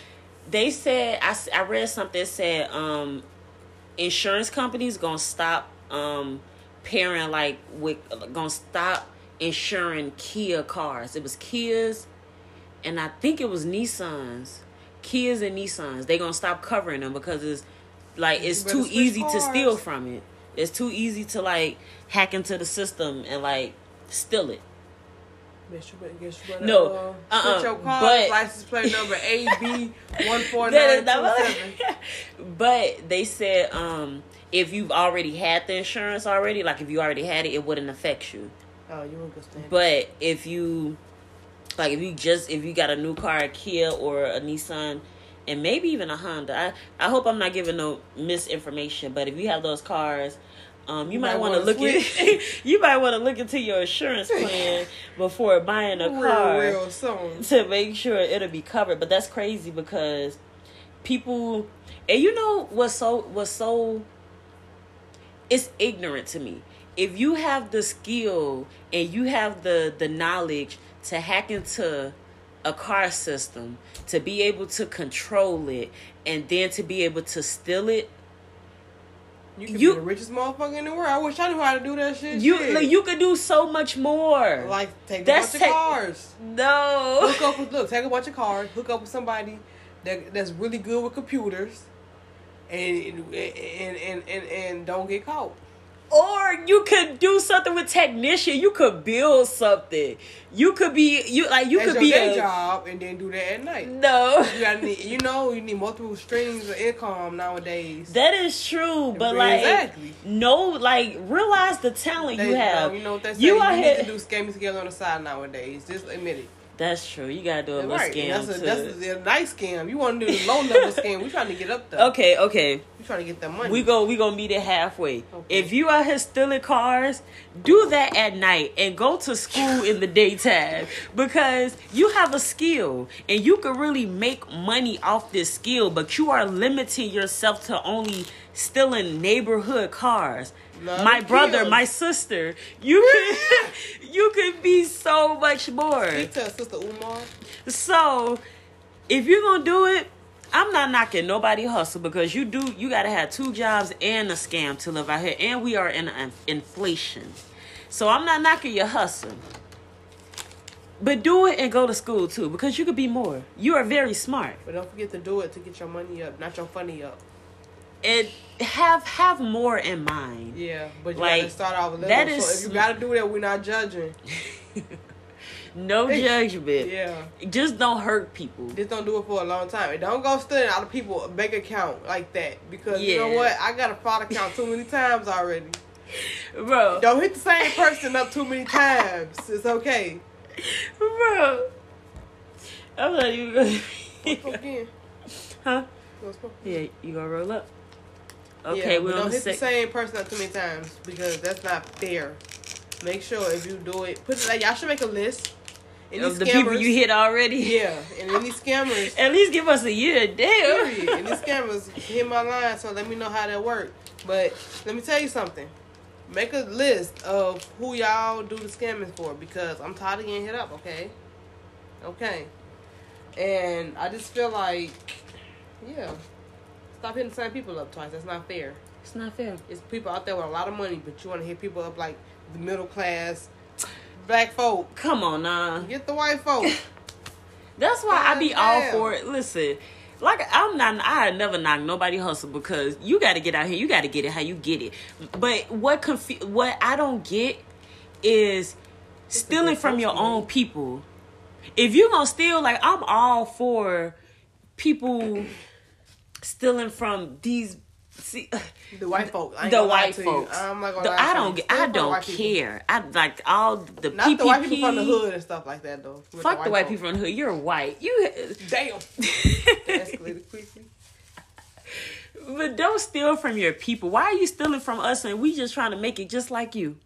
they said I, I read something that said um insurance companies gonna stop um pairing like with gonna stop insuring Kia cars. It was Kias and I think it was Nissans. Kias and Nissans. They gonna stop covering them because it's like it's too easy to steal from it. It's too easy to like hack into the system and like steal it. Guess you better, guess you better No, uh, uh-uh, switch your car but- license plate number AB (laughs) one four nine two seven. but they said um if you've already had the insurance already, like if you already had it, it wouldn't affect you. Oh, you in good standing. But if you like if you just if you got a new car, a Kia or a Nissan and maybe even a Honda. I, I hope I'm not giving no misinformation, but if you have those cars, Um, you, You might, might want to look at (laughs) you might want to look into your insurance (laughs) plan before buying a car real (laughs) to make sure it'll be covered. But that's crazy because people, and you know what's so what's so it's ignorant to me. If you have the skill and you have the the knowledge to hack into a car system, to be able to control it, and then to be able to steal it, You can You- be the richest motherfucker in the world. I wish I knew how to do that shit. you Shit. like, you could do so much more. like take a That's bunch of cars. no. Hook up with (laughs) look, take a bunch of cars, hook up with somebody that that's really good with computers, and and and and, and don't get caught. Or you could do something with technician. You could build something. You could be you like you That's could be day a job, and then do that at night. no. You gotta need, you know, you need multiple streams of income nowadays. That is true, but like Exactly. no, like realize the talent They- you have. You know what they say? You need here- to do scamming together on the side nowadays. Just admit it. That's true. You gotta do a little right. scam that's a, that's a, a nice scam. You want to do the low level (laughs) scam. We trying to get up there. okay, okay. We trying to get that money. We go we gonna meet it halfway. Okay. If you out here stealing cars, do that at night and go to school in the daytime because you have a skill and you can really make money off this skill, but you are limiting yourself to only stealing neighborhood cars. My brother, kills. my sister, you could (laughs) you could be so much more. Speak to Sister Umar. So, if you're gonna do it, I'm not knocking nobody hustle because you do. You gotta have two jobs and a scam to live out here, and we are in an inflation. So I'm not knocking your hustle, but do it and go to school too because you could be more. You are very smart But don't forget to do it to get your money up, not your funny up. And have have more in mind. Yeah, but you Like, gotta start off a little. that so if you gotta do that, we're not judging. (laughs) No judgment. Yeah. Just don't hurt people. Just don't do it for a long time. And don't go stealing out of people's bank account like that. Because you know what? I got a fraud account too many times already. (laughs) Bro, Don't hit the same person up too many times. It's okay. (laughs) bro. I'm not even gonna. Huh? Go. Yeah, you gonna roll up? Okay, yeah, on don't hit the same person up too many times because that's not fair. Make sure if you do it, put it like y'all should make a list. Any of the people scammers- you hit already. Yeah, and any (laughs) scammers. At least give us a year, Period. damn. And these (laughs) scammers hit my line, so let me know how that worked. But let me tell you something. Make a list of who y'all do the scamming for because I'm tired of getting hit up, okay? Okay. And I just feel like, yeah, stop hitting the same people up twice. That's not fair. It's not fair. It's people out there with a lot of money, but you want to hit people up like the middle class, black folk. Come on, nah. Get the white folk. (laughs) That's why I be God all for it. Listen, like I'm not. I never knock nobody hustle because you got to get out here. You got to get it how you get it. But what confu- What I don't get is stealing from your own people. If you gonna steal, like I'm all for people stealing from these. See, (sighs) The white folk. The white folks. I'm not gonna The- I don't. get- I don't care. I like all the Not PPP. the white people from the hood and stuff like that though. With Fuck the white folk. people from the hood. You're white. You. (laughs) Damn. Escalated quickly. But don't steal from your people. Why are you stealing from us and we just trying to make it just like you?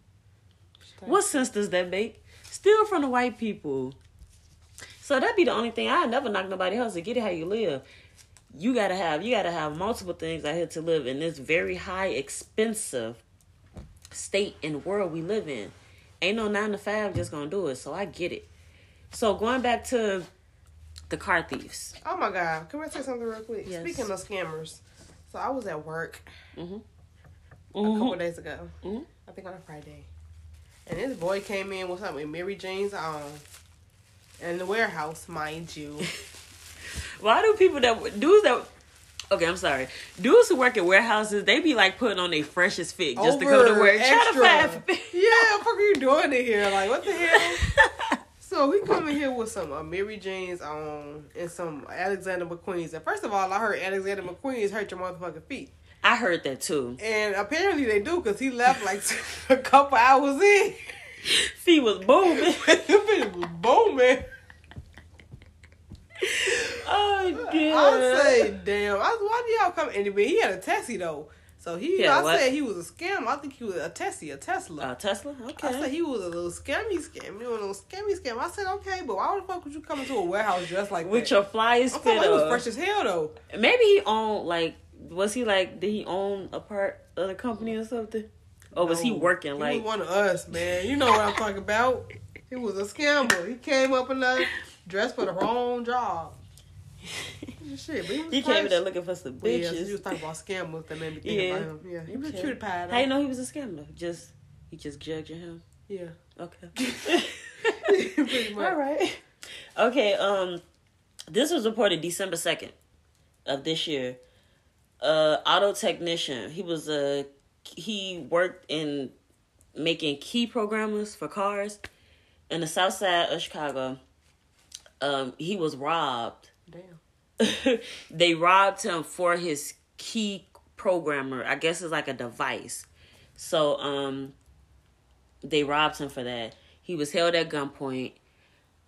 What sense does that make? Steal from the white people. So that'd be the only thing. I never knock nobody else to get it how you live. You gotta have you gotta have multiple things out here to live in this very high expensive state and world we live in. Ain't no nine to five just gonna do it. So I get it. So going back to the car thieves. Oh my god. Can I say something real quick? Yes. Speaking of scammers, so I was at work a Mhm. couple days ago. Mhm. I think on a Friday. And this boy came in with something with Mary Jane's on. In the warehouse, mind you. (laughs) Why do people that dudes that okay, I'm sorry. Dudes who work at warehouses, they be like putting on their freshest fit just to go to Over work. Try to extra. find yeah, what the fuck are you doing in here? Like, what the hell? (laughs) So we come in here with some uh, Mary Jane's on and some Alexander McQueen's. And first of all, I heard Alexander McQueen's hurt your motherfucking feet. I heard that too. And apparently they do because he left like (laughs) a couple hours in. (laughs) Feet was booming. the bitch was booming. Oh I god. say, damn. I, was, why do y'all come? And he had a taxi though. So he, Yeah, I what? said he was a scam. I think he was a Tesla, a Tesla. Uh, Tesla. Okay. I said he was a little scammy scam, doing a little scammy scam. I said okay, but why the fuck would you come into a warehouse dressed like With that? your flyers I'm fit talking he was fresh as hell though. Maybe he owned like was he like did he own a part of the company or something? Or was he No, working he like was one of us, man? You know what I'm talking about? He was a scammer. He came up in the dressed for the wrong job. (laughs) Shit, but he he came in there looking for some Well, yeah, bitches? you was talking about scammers that made me think Yeah. about him. Yeah, he was Okay. a cutie pie. How you know he was a scammer? Just he just judging him. Yeah, Okay. (laughs) pretty (laughs) much. All right. Okay. Um, this was reported December second of this year. Uh, auto technician. He was a he worked in making key programmers for cars in the South Side of Chicago. Um, he was robbed. Damn. (laughs) they robbed him for his key programmer. I guess it's like a device. So um they robbed him for that. He was held at gunpoint.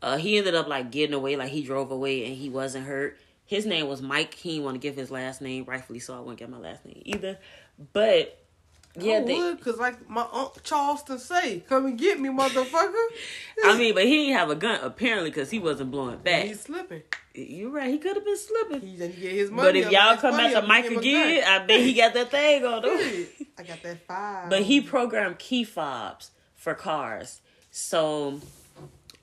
Uh he ended up like getting away, like he drove away and he wasn't hurt. His name was Mike. He didn't want to give his last name, rightfully so I wouldn't get my last name either. But yeah, I they, would, cause like my uncle Charleston say, "Come and get me, motherfucker." (laughs) I mean, but he didn't have a gun apparently because he wasn't blowing back. he's slipping. You're right. He could have been slipping. He didn't get his money. But if y'all come after up, Mike give him a again. I bet he got that thing on him. (laughs) I got that five. But he programmed key fobs for cars. So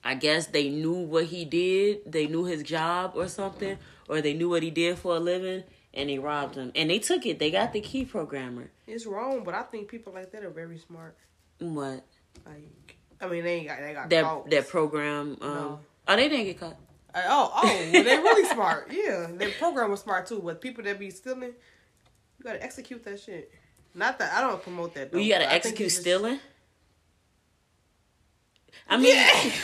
I guess they knew what he did. They knew his job or something. Or they knew what he did for a living. And they robbed him. And they took it. They got the key programmer. It's wrong, but I think people like that are very smart. What? Like, I mean, they ain't got they got That caught. that program. Um, No. Oh, they didn't get caught. Uh, oh, oh, well, they really (laughs) smart. Yeah, their program was smart too. But people that be stealing, you gotta execute that shit. Not that I don't promote that. Though, you gotta execute just- stealing. I mean, Yeah. (laughs)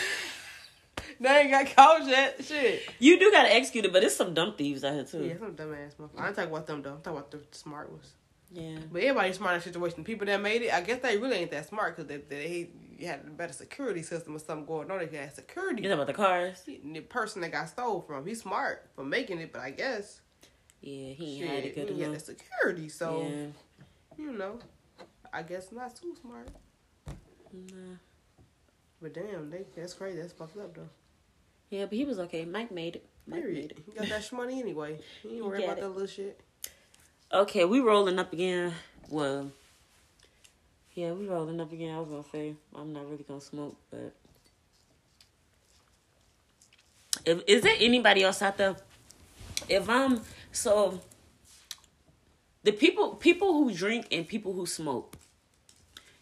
They ain't got caught yet. Shit. you do got to execute it, but it's some dumb thieves out here too. Yeah, some dumbass motherfucker. I ain't talking about them though. I'm talking about the smart ones. Yeah. But everybody's smart in that situation. People that made it, I guess they really ain't that smart because they, they had a better security system or something going on. They had security. You know about the cars? The person that got stole from, he's smart for making it, but I guess Yeah, he shit, had it good he had the security, so yeah. you know, I guess not too smart. Nah. But damn, they that's crazy. That's fucked up though. Yeah, but he was okay. Mike made it. Mike made it. He got that money anyway. (laughs) He ain't worried about it. that little shit. Okay, we rolling up again. Well, yeah, we rolling up again. I was gonna say I'm not really gonna smoke, but if is there anybody else out there? If I'm so, the people people who drink and people who smoke,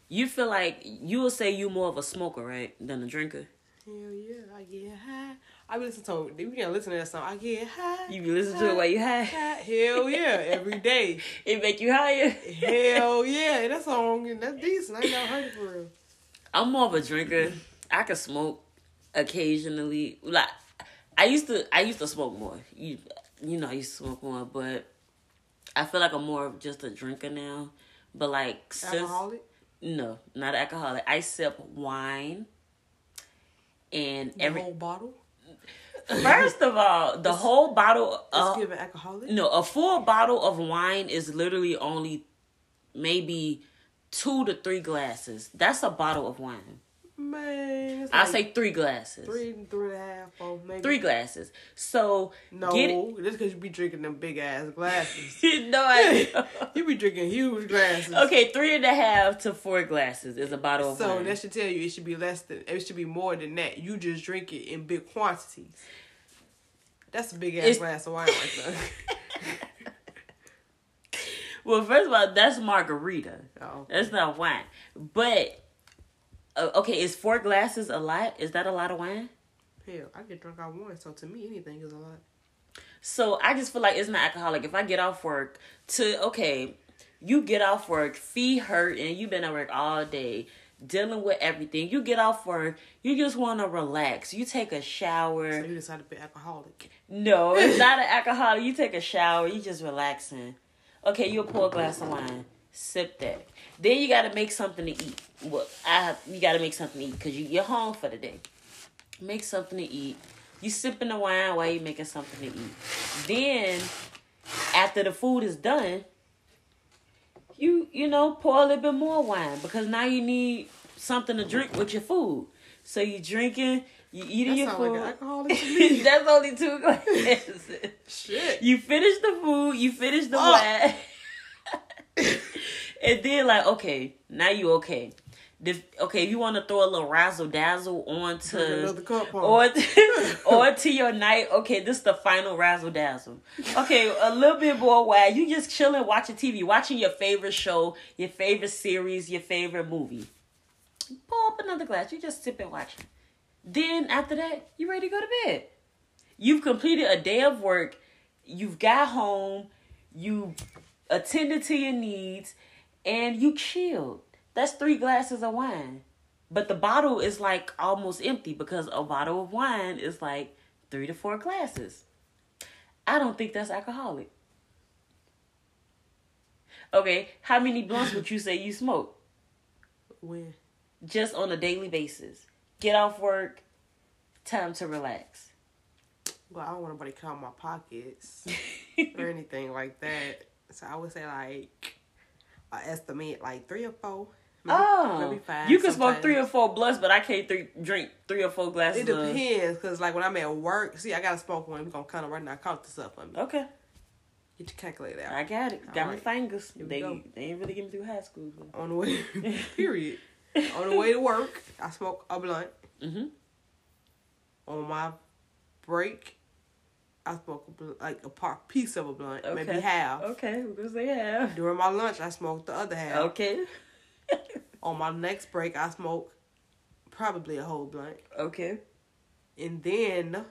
you feel like you will say you more of a smoker, right, than a drinker. Hell yeah, I get high. I be listening to we can listen to that song. I get high. You be listening to it while you high. high. Hell yeah, every day. (laughs) It make you higher. Hell (laughs) yeah, that song that's decent. I ain't heard it for real. I'm more of a drinker. I can smoke occasionally. Like I used to, I used to smoke more. You, you know, I used to smoke more, but I feel like I'm more of just a drinker now. But like, since Alcoholic. no, not alcoholic. I sip wine, and The every whole bottle. First of all, the whole bottle. It's Uh, giving alcoholic. no, a full bottle of wine is literally only maybe two to three glasses. That's a bottle of wine. Man, it's I say three glasses. three, three and a half, four, maybe Three glasses. So No, get it. just because you be drinking them big ass glasses. (laughs) no, I (laughs) you be drinking huge glasses. Okay, three and a half to four glasses is a bottle of So wine. that should tell you it should be less than it should be more than that. You just drink it in big quantities. That's a big ass It's- glass of wine right there. (laughs) well, first of all, that's margarita. oh, That's not wine. But uh, okay, is four glasses a lot? Is that a lot of wine? hell, I get drunk on one. So to me, anything is a lot. So I just feel like it's not alcoholic. If I get off work to okay, you get off work, feet hurt, and you've been at work all day dealing with everything. You get off work, you just want to relax. You take a shower. So you decide to be alcoholic. No, it's (laughs) not an alcoholic. You take a shower, you just relaxing. Okay, you'll pour a glass of wine, sip that. Then you gotta make something to eat. Well, I you gotta make something to eat because you, you're home for the day. Make something to eat. You sipping the wine while you making something to eat. Then, after the food is done, you you know pour a little bit more wine because now you need something to drink with your food. So you drinking, you eating That your food. like an alcoholic to (laughs) me. That's only two (laughs) glasses. Shit. You finish the food, you finish the Oh. wine. (laughs) and then like, okay, now you okay. This, okay, if you want to throw a little razzle dazzle onto or or to your night, okay, this is the final razzle dazzle. Okay, a little bit more wine. You just chilling, watching TV, watching your favorite show, your favorite series, your favorite movie. Pull up another glass. You just sip and watch. Then after that, you ready to go to bed. You've completed a day of work. You've got home. You attended to your needs, and you chilled. That's three glasses of wine. But the bottle is like almost empty because a bottle of wine is like three to four glasses. I don't think that's alcoholic. Okay, how many blunts would you say you smoke? (laughs) When? Just on a daily basis. Get off work, time to relax. Well, I don't want nobody count my pockets (laughs) or anything like that. So I would say like I estimate like three or four. Maybe, Oh, maybe five. you can smoke three or four blunts, but I can't three, drink three or four glasses. It of- depends, cause like when I'm at work, see, I gotta smoke one. We gonna kind of right now count this up for me. Okay, Get your calculator out. I got it. Got my Alright. fingers. They go. they ain't really get me through high school. But. On the way, (laughs) period. On the way to work, I smoke a blunt. Mhm. On my break, I smoke a blunt, like a part piece of a blunt, maybe half. Okay, we're gonna say half. During my lunch, I smoke the other half. Okay. (laughs) On my next break, I smoke probably a whole blunt, okay. and then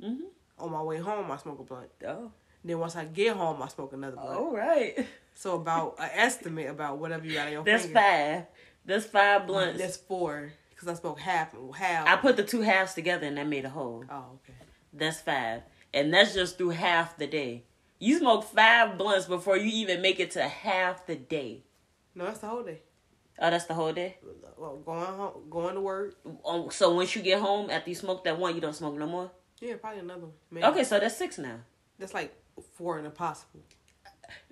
Mhm. on my way home, I smoke a blunt. Oh. Then once I get home, I smoke another blunt. All right. So about an (laughs) estimate about whatever you got on your That's finger. five. That's five blunts. That's four because I smoke half and half. I put the two halves together and that made a whole. Oh, okay. That's five. And that's just through half the day. You smoke five blunts before you even make it to half the day. No, that's the whole day. Oh, that's the whole day? Well, going home, going to work. Oh, so once you get home, after you smoke that one, you don't smoke no more? Yeah, probably another one. Maybe. Okay, so that's six now. That's like four and impossible.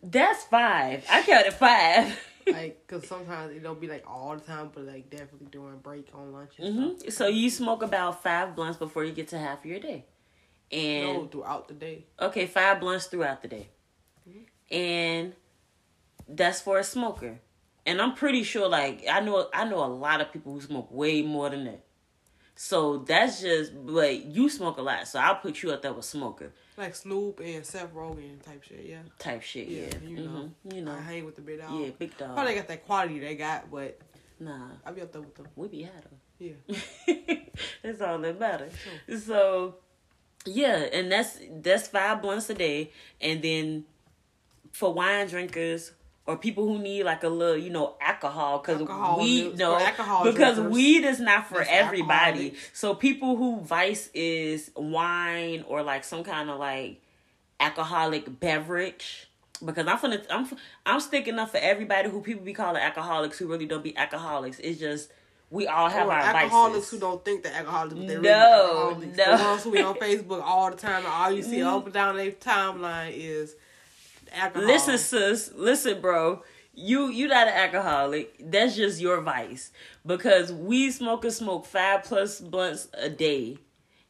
That's five. I counted five. (laughs) like, cause (laughs) sometimes it don't be like all the time, but like definitely during break on lunch and hmm So you smoke about five blunts before you get to half of your day. And No, throughout the day. okay, five blunts throughout the day. And that's for a smoker. And I'm pretty sure like I know I know a lot of people who smoke way more than that. So that's just but you smoke a lot, so I'll put you up there with smoker Like Snoop and Seth Rogen type shit. Yeah. type shit. Yeah, Yeah, you know. Mhm. you know, I hang with the big dog. yeah, big dog. Probably got that quality they got, but Nah, I be up there with them. we be high them. Yeah. (laughs) that's all that matters. So, yeah, and that's that's five blunts a day, and then for wine drinkers or people who need like a little, you know, alcohol because weed is- no alcohol because drinkers, weed is not for that's everybody. alcoholic. So people who vice is wine or like some kind of like alcoholic beverage. Because I'm finna, I'm I'm sticking up for everybody who people be calling alcoholics who really don't be alcoholics. It's just we all have Or our alcoholics vices. who don't think they're alcoholics, but they're No, really alcoholics. no. The ones who be on (laughs) Facebook all the time, and all you see mm-hmm. up and down their timeline is alcohol. Listen, sis. Listen, bro. You you not an alcoholic. That's just your vice. Because weed smokers smoke five plus blunts a day,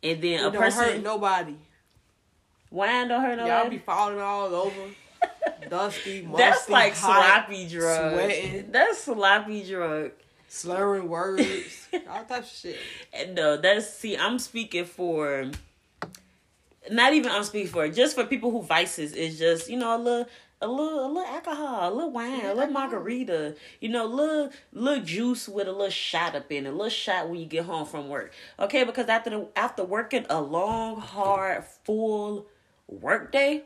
and then it a don't hurt person nobody. wine don't hurt nobody. Y'all be falling all over, (laughs) dusty, musty, That's like hot, sloppy drug. sweating. That's sloppy drug. Slurring words, (laughs) all types of shit. And no, that's see. I'm speaking for. Not even I'm speaking for just for people who vices is just you know a little a little a little alcohol, a little wine, a little margarita, you know, little little juice with a little shot up in it, a little shot when you get home from work. Okay, because after the after working a long, hard, full work day,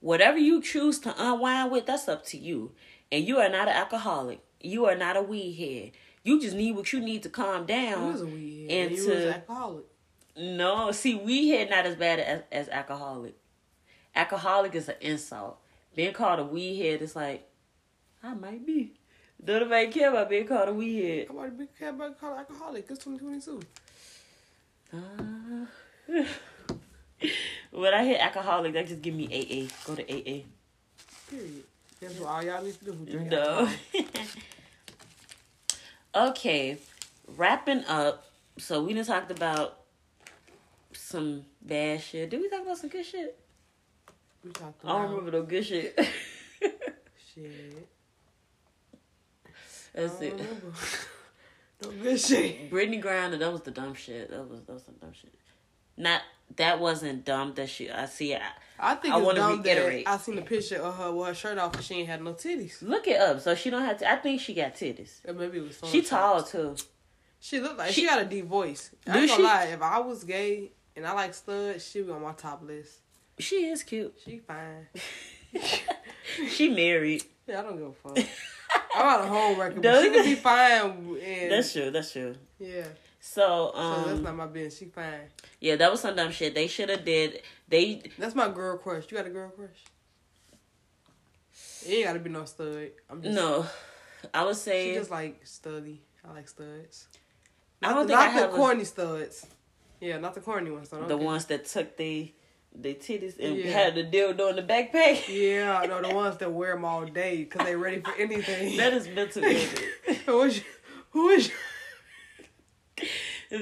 whatever you choose to unwind with, that's up to you. And you are not an alcoholic. You are not a weed head. You just need what you need to calm down. was a weed And was to- an alcoholic. No, see, weed head not as bad as, as alcoholic. Alcoholic is an insult. Being called a weed head is like, I might be. Don't nobody care about being called a weed head. Nobody be care about being called alcoholic. It's 2022. Uh, (laughs) when I hear alcoholic, that just give me AA. Go to AA. Period. That's what all y'all need to do. No. (laughs) okay, wrapping up. So we done talked about some bad shit. Did we talk about some good shit? We talked I don't remember no good shit. shit. (laughs) That's I don't it. remember. (laughs) no good shit. Brittney Griner, that was the dumb shit. That was that was some dumb shit. Not that wasn't dumb. That she I see. I, I think I wanna dumb reiterate. that I seen a picture of her with her shirt off and she ain't had no titties. look it up. So she don't have to. I think she got titties. Or maybe it was She tall too. She looked like She- she, got a deep voice. I ain't gonna she? lie, if I was gay and I like studs, she be on my top list. She is cute. She fine. (laughs) She married. Yeah, I don't give a fuck. I'm out of home record, but (laughs) she can be (laughs) fine. And, That's true. That's true. yeah. So So that's um not my business. She fine. yeah, that was some dumb shit. They should have did. They That's my girl crush. You got a girl crush? It ain't gotta be no stud. I'm just no. I would say She just like studly. I like studs. I Not don't the, think I not the have a- corny studs. Yeah, not the corny ones. So the ones that took the the titties and Yeah. had the dildo in the backpack. Yeah, no, the (laughs) ones that wear them all day because they ready for anything. That is mental (laughs) who is? Who is?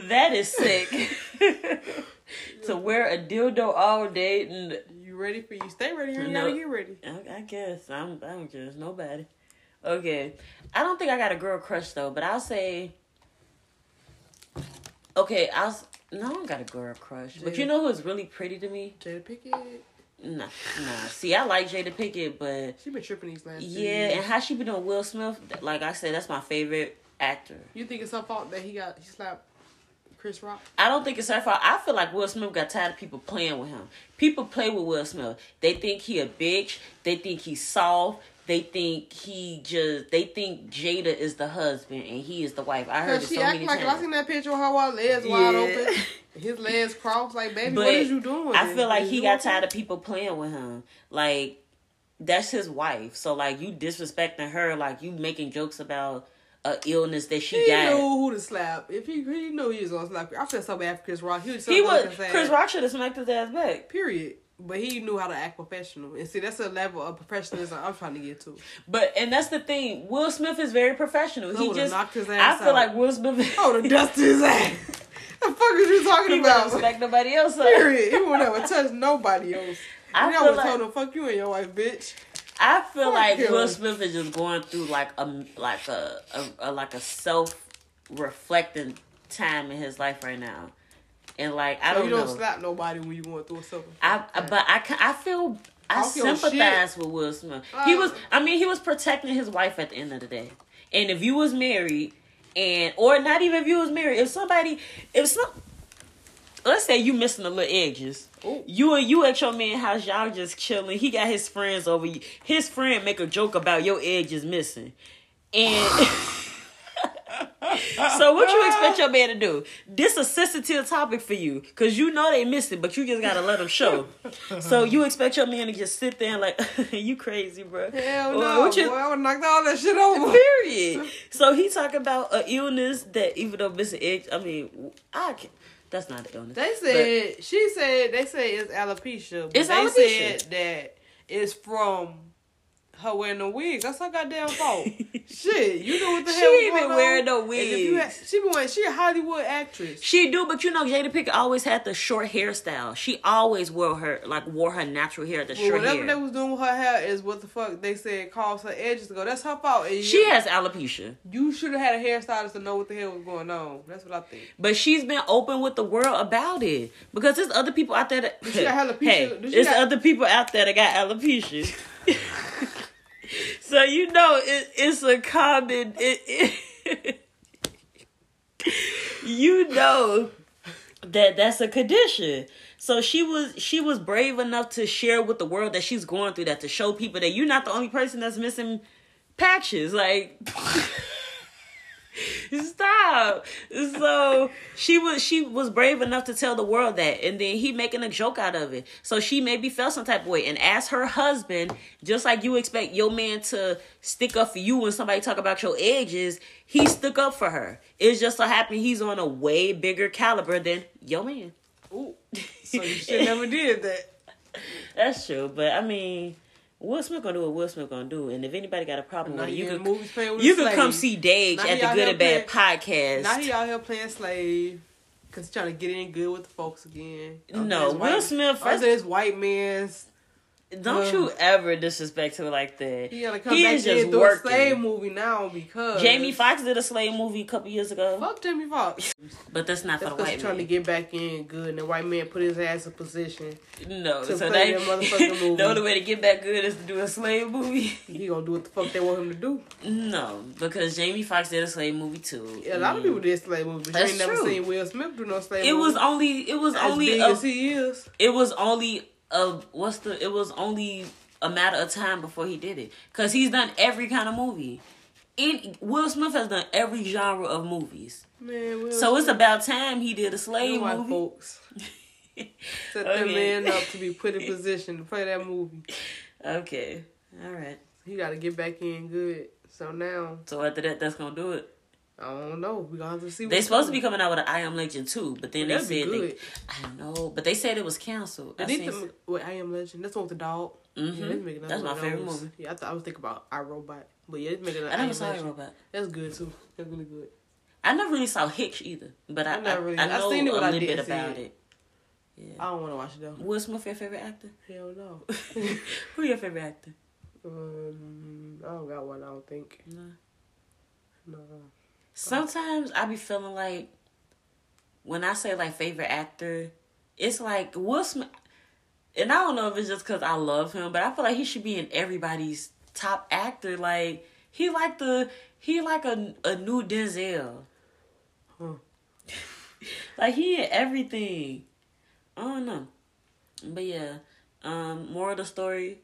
That is sick. (laughs) (laughs) to wear a dildo all day and You ready for you? Stay ready. You No. gotta get ready. I, I guess I'm I don't judge nobody. Okay, I don't think I got a girl crush though, but I'll say. Okay, I'll no, I don't got a girl crush, but you know who's really pretty to me? Jada Pinkett. Nah, nah. See, I like Jada Pinkett, but She been tripping these last. yeah, and how she been doing Will Smith? Like I said, that's my favorite actor. You think it's her fault that he got he slapped Chris Rock? I don't think it's her fault. I feel like Will Smith got tired of people playing with him. People play with Will Smith. They think he a bitch. They think he's soft. They think he just. They think Jada is the husband and he is the wife. I heard it she so acting many like I seen that picture of her while legs wide open, (laughs) his legs crossed. Like, baby, But what is you doing? I feel like he got tired of people playing with him. Like that's his wife. So like you disrespecting her. Like you making jokes about a illness that she He got. He knew who to slap. If he he knew he was gonna slap, I feel so bad for Chris Rock. He was so he sad. Chris Rock should have smacked his ass back. Period. But he knew how to act professional, and see that's a level of professionalism I'm trying to get to. But and that's the thing. Will Smith is very professional. I he just knocked his ass. I feel out. like Will Smith. Would have dusted his (laughs) ass. the fuck is you talking he about? respect nobody else. up. Period. He would never touch nobody else. I I would like- told him, "Fuck you and your wife, bitch." I feel like. Will Smith is just going through like a like a, a, a like a self reflecting time in his life right now, and like I So don't you know. don't slap nobody when you going through a self. I, I but I I feel I sympathize with Will Smith. He Uh, was I mean he was protecting his wife at the end of the day. And if you was married and or not even if you was married, if somebody if some let's say you missing the little edges. Ooh. You and you at your man house, y'all just chilling. He got his friends over you. His friend make a joke about your edges missing. And (laughs) so what you expect your man to do? This is a sensitive topic for you because you know they missing, but you just gotta let them show. (laughs) so you expect your man to just sit there and like, (laughs) you crazy, bro? Hell Or no, you- boy! I would knock all that shit over. Period. So he talk about a illness that even though missing eggs, I mean, I can That's not an illness. They said she said they say it's alopecia. But It's they alopecia. said that it's from her wearing the wigs. That's her goddamn fault. (laughs) Shit, you know what the She hell? ain't going been wearing no And if you wigs. had- she been wearing. She a Hollywood actress. She do, but you know, Jada Pinkett always had the short hairstyle. She always wore her like wore her natural hair, the Well, short whatever hair. they was doing with her hair is what the fuck they said caused her edges to go. That's her fault. And she has alopecia, You should have had a hairstylist to know what the hell was going on. That's what I think. but she's been open with the world about it because there's other people out there that. she got (laughs) alopecia? Hey, she there's got- other people out there that got alopecia. (laughs) so you know it, it's a common. It, it, (laughs) you know that that's a condition. So she was she was brave enough to share with the world that she's going through that to show people that you're not the only person that's missing patches. Like (laughs) stop. So she was she was brave enough to tell the world that, and then he making a joke out of it. So she maybe felt some type of way, and as her husband, just like you expect your man to stick up for you when somebody talk about your edges, he stuck up for her. It's just so happened he's on a way bigger caliber than your man. Ooh. (laughs) So you should never did that. That's true, but I mean, Will Smith gonna do what Will Smith gonna do, and if anybody got a problem with it, you can movies playing with you could come see Déj Now at the Good and Bad podcast. Now he out here playing slave. Cause he's trying to get in good with the folks again. No, His Will Smith, First, this white man's. Don't Ugh. you ever disrespect him like that. He gotta come He back is just and do a working. slave movie now because Jamie Foxx did a slave movie a couple years ago, Fuck Jamie Foxx. but that's not That's for the white he's trying to get back in good, and the white man put his ass in position. no, to so play they, that motherfucking (laughs) movie. the only way to get back good is to do a slave movie. (laughs) He gonna do what the fuck they want him to do. no, because Jamie Foxx did a slave movie too. Yeah, a lot of Mm. people did slave movies, but That's you ain't never true. seen Will Smith do no slave movie. It was only. It was as only. big A, as he is. it was only a what's the it was only a matter of time before he did it. Because he's done every kind of movie. In will smith has done every genre of movies. Man, Will so it's about time he did a slave movie. folks (laughs) set that Okay. man up to be put in position to play that movie. okay. All right. He got to get back in good. So now so after that that's gonna do it I don't know. We gonna have to see. they what's supposed to be coming. out with an i am legend too but then they said they, i know but they said it was canceled I need seen- to with I Am Legend. That's one with the dog. Mhm. Yeah, That's my favorite those. movie. Yeah, I thought I was thinking about I Robot, but yeah, it's making. i I, never saw Legend. robot That's good too. That's really good. i never really saw hitch either but i I i, really- I I know seen it, a I little bit about it. it, yeah I don't want to watch it though. smith your favorite actor Hell no. (laughs) (laughs) who your favorite actor um, I don't got one. I don't think. no No. Sometimes I be feeling like when I say like favorite actor, it's like Will Smith. And I don't know if it's just because I love him, but I feel like he should be in everybody's top actor. Like he like the he like a a new Denzel. Huh. (laughs) like he in everything. I don't know, but yeah. Um, more of the story.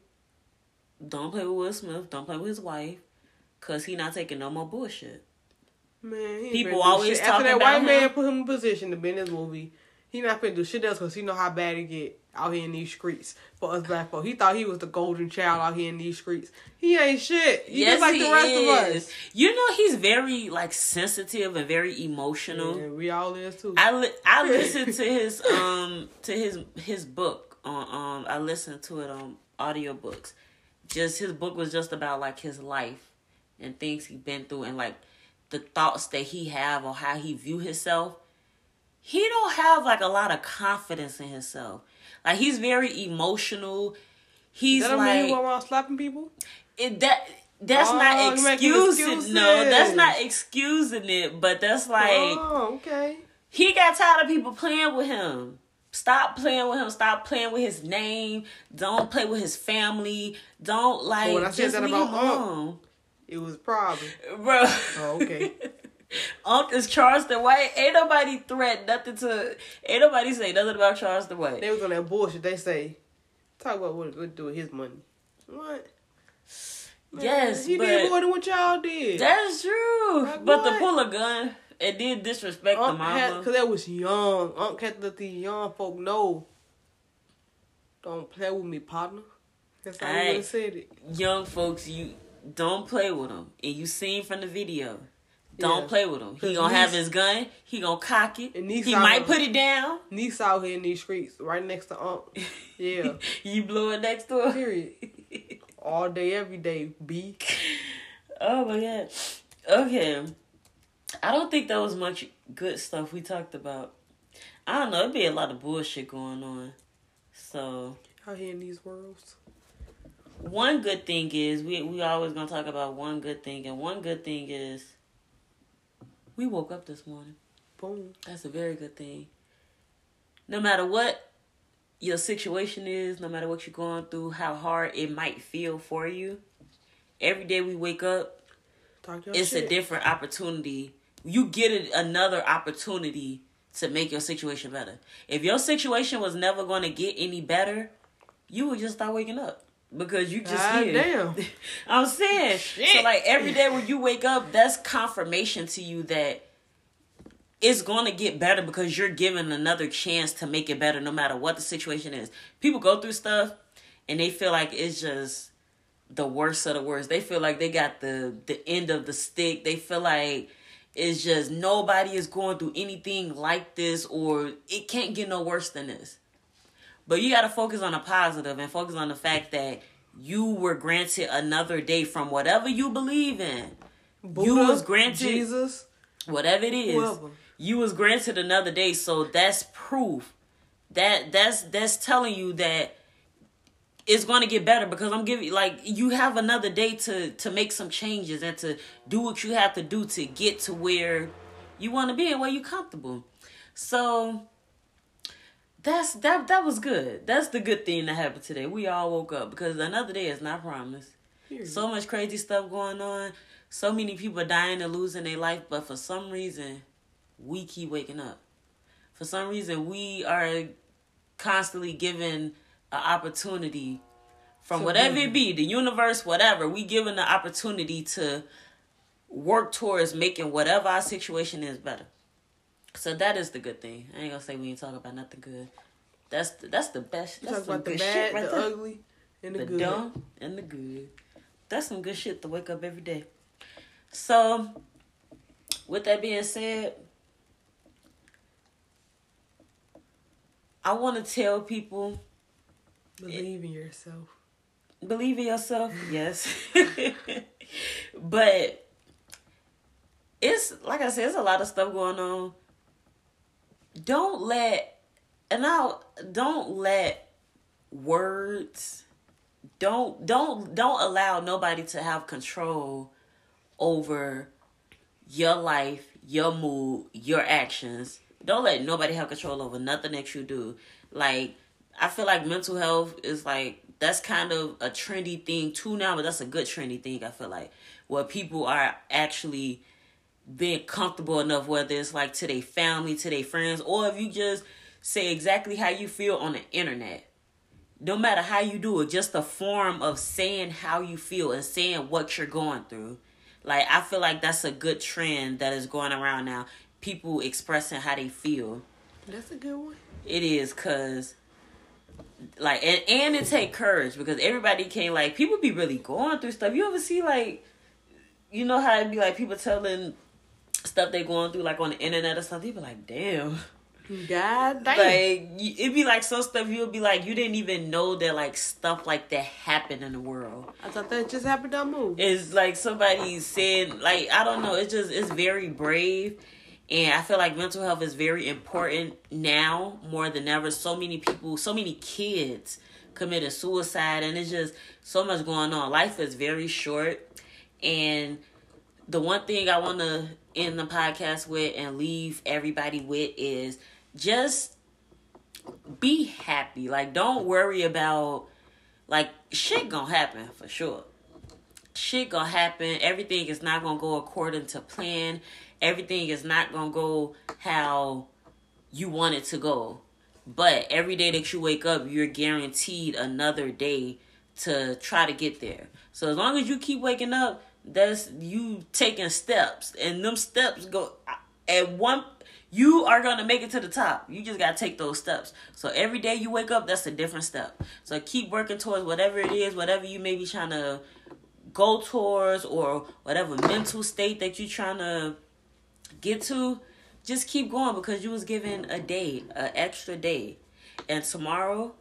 Don't play with Will Smith. Don't play with his wife, cause he not taking no more bullshit. Man, People always shit. After that white man put him in position to be in this movie. He not finna do shit else because he know how bad it get out here in these streets for us black folk. He thought he was the golden child out here in these streets. He ain't shit. He just like the rest of us. You know he's very like sensitive and very emotional. Yeah, we all is too. I li- I (laughs) listened to his um to his his book on um I listened to it on audiobooks. Just his book was just about like his life and things he been through and like the thoughts that he have or how he view himself. He don't have like a lot of confidence in himself. Like he's very emotional. He's that don't like mean he around slapping people. it that that's Oh, not excusing no that's not excusing it but that's like oh, okay. he got tired of people playing with him stop playing with him stop playing with his name don't play with his family don't like when I said that about him Unc, alone It was probably. bro Oh, okay. (laughs) Unc is Charleston White. Ain't nobody threat nothing to. Ain't nobody say nothing about Charleston White. They was on that bullshit. They say, talk about what what do with his money. What? Man, Yes, he did more than what y'all did. That's true. Like but to pull a gun and then disrespect the Unc had, mama. cause that was young. Unc had to let these young folk know. Don't play with me, partner. That's how he Aight. said it. young folks, you don't play with him. And you seen from the video. Don't Yeah. play with him. He gonna have his gun. He gonna cock it. And He might put it down. Niece out here in these streets, right next to Unc. (laughs) Yeah. you blew it next door. Period. (laughs) All day, every day. B. Oh my god. Okay. I don't think there was much good stuff we talked about. I don't know. It'd be a lot of bullshit going on. So Out here in these worlds. One good thing is we we always gonna talk about one good thing, and one good thing is we woke up this morning. Boom. That's a very good thing. No matter what your situation is, no matter what you're going through, how hard it might feel for you, every day we wake up, it's shit. a different opportunity. You get another opportunity to make your situation better. If your situation was never going to get any better, you would just start waking up because you just God here. damn. (laughs) I'm saying. Shit. So like every day when you wake up, that's confirmation to you that it's gonna get better because you're given another chance to make it better no matter what the situation is. People go through stuff and they feel like it's just the worst of the worst. They feel like they got the the end of the stick. They feel like it's just nobody is going through anything like this or it can't get no worse than this. But you got to focus on the positive and focus on the fact that you were granted another day from whatever you believe in. Buddha, you was granted Jesus, whatever it is. whoever. You was granted another day, so that's proof. That that's that's telling you that it's going to get better because I'm giving like you have another day to to make some changes and to do what you have to do to get to where you want to be and where you're comfortable. So that's that that was good. That's the good thing that happened today. We all woke up because another day is not promised. Period. So much crazy stuff going on. So many people dying and losing their life, but for some reason, we keep waking up. For some reason, we are constantly given an opportunity from To whatever win. it be, the universe, whatever. We given the opportunity to work towards making whatever our situation is better. So that is the good thing. I ain't gonna say we ain't talking about nothing good. That's the, that's the best. That's talk some about the good bad, shit right the there ugly, and the, the good. dumb and the good. That's some good shit to wake up every day. So, with that being said, I want to tell people Believe in yourself. believe in yourself, mm-hmm. yes. (laughs) but it's like I said, it's a lot of stuff going on. Don't let and now don't let words don't don't don't allow nobody to have control over your life, your mood, your actions. Don't let nobody have control over nothing that you do. Like I feel like mental health is like that's kind of a trendy thing too now, but that's a good trendy thing. I feel like where people are actually being comfortable enough, whether it's like to their family, to their friends, or if you just say exactly how you feel on the internet. No matter how you do it, just a form of saying how you feel and saying what you're going through. Like I feel like that's a good trend that is going around now. People expressing how they feel. That's a good one. It is cause like and, and it take courage because everybody can't like people be really going through stuff. You ever see like you know how it be like people telling stuff they're going through like on the internet or something, you be like, damn. God damn. Like it'd be like some stuff you'll be like you didn't even know that like stuff like that happened in the world. I thought that just happened on move. It's like somebody said like I don't know, it's just it's very brave and I feel like mental health is very important now more than ever. So many people, so many kids committed suicide and it's just so much going on. Life is very short and the one thing I want to end the podcast with and leave everybody with is just be happy. Like, don't worry about, like, shit gonna happen for sure. Shit gonna happen. Everything is not gonna go according to plan. Everything is not gonna go how you want it to go. But every day that you wake up, you're guaranteed another day to try to get there. So as long as you keep waking up, that's you taking steps, and them steps go at one. You are gonna make it to the top. You just gotta take those steps. So every day you wake up, that's a different step. So keep working towards whatever it is, whatever you may be trying to go towards, or whatever mental state that you're trying to get to. Just keep going because you was given a day, an extra day, and tomorrow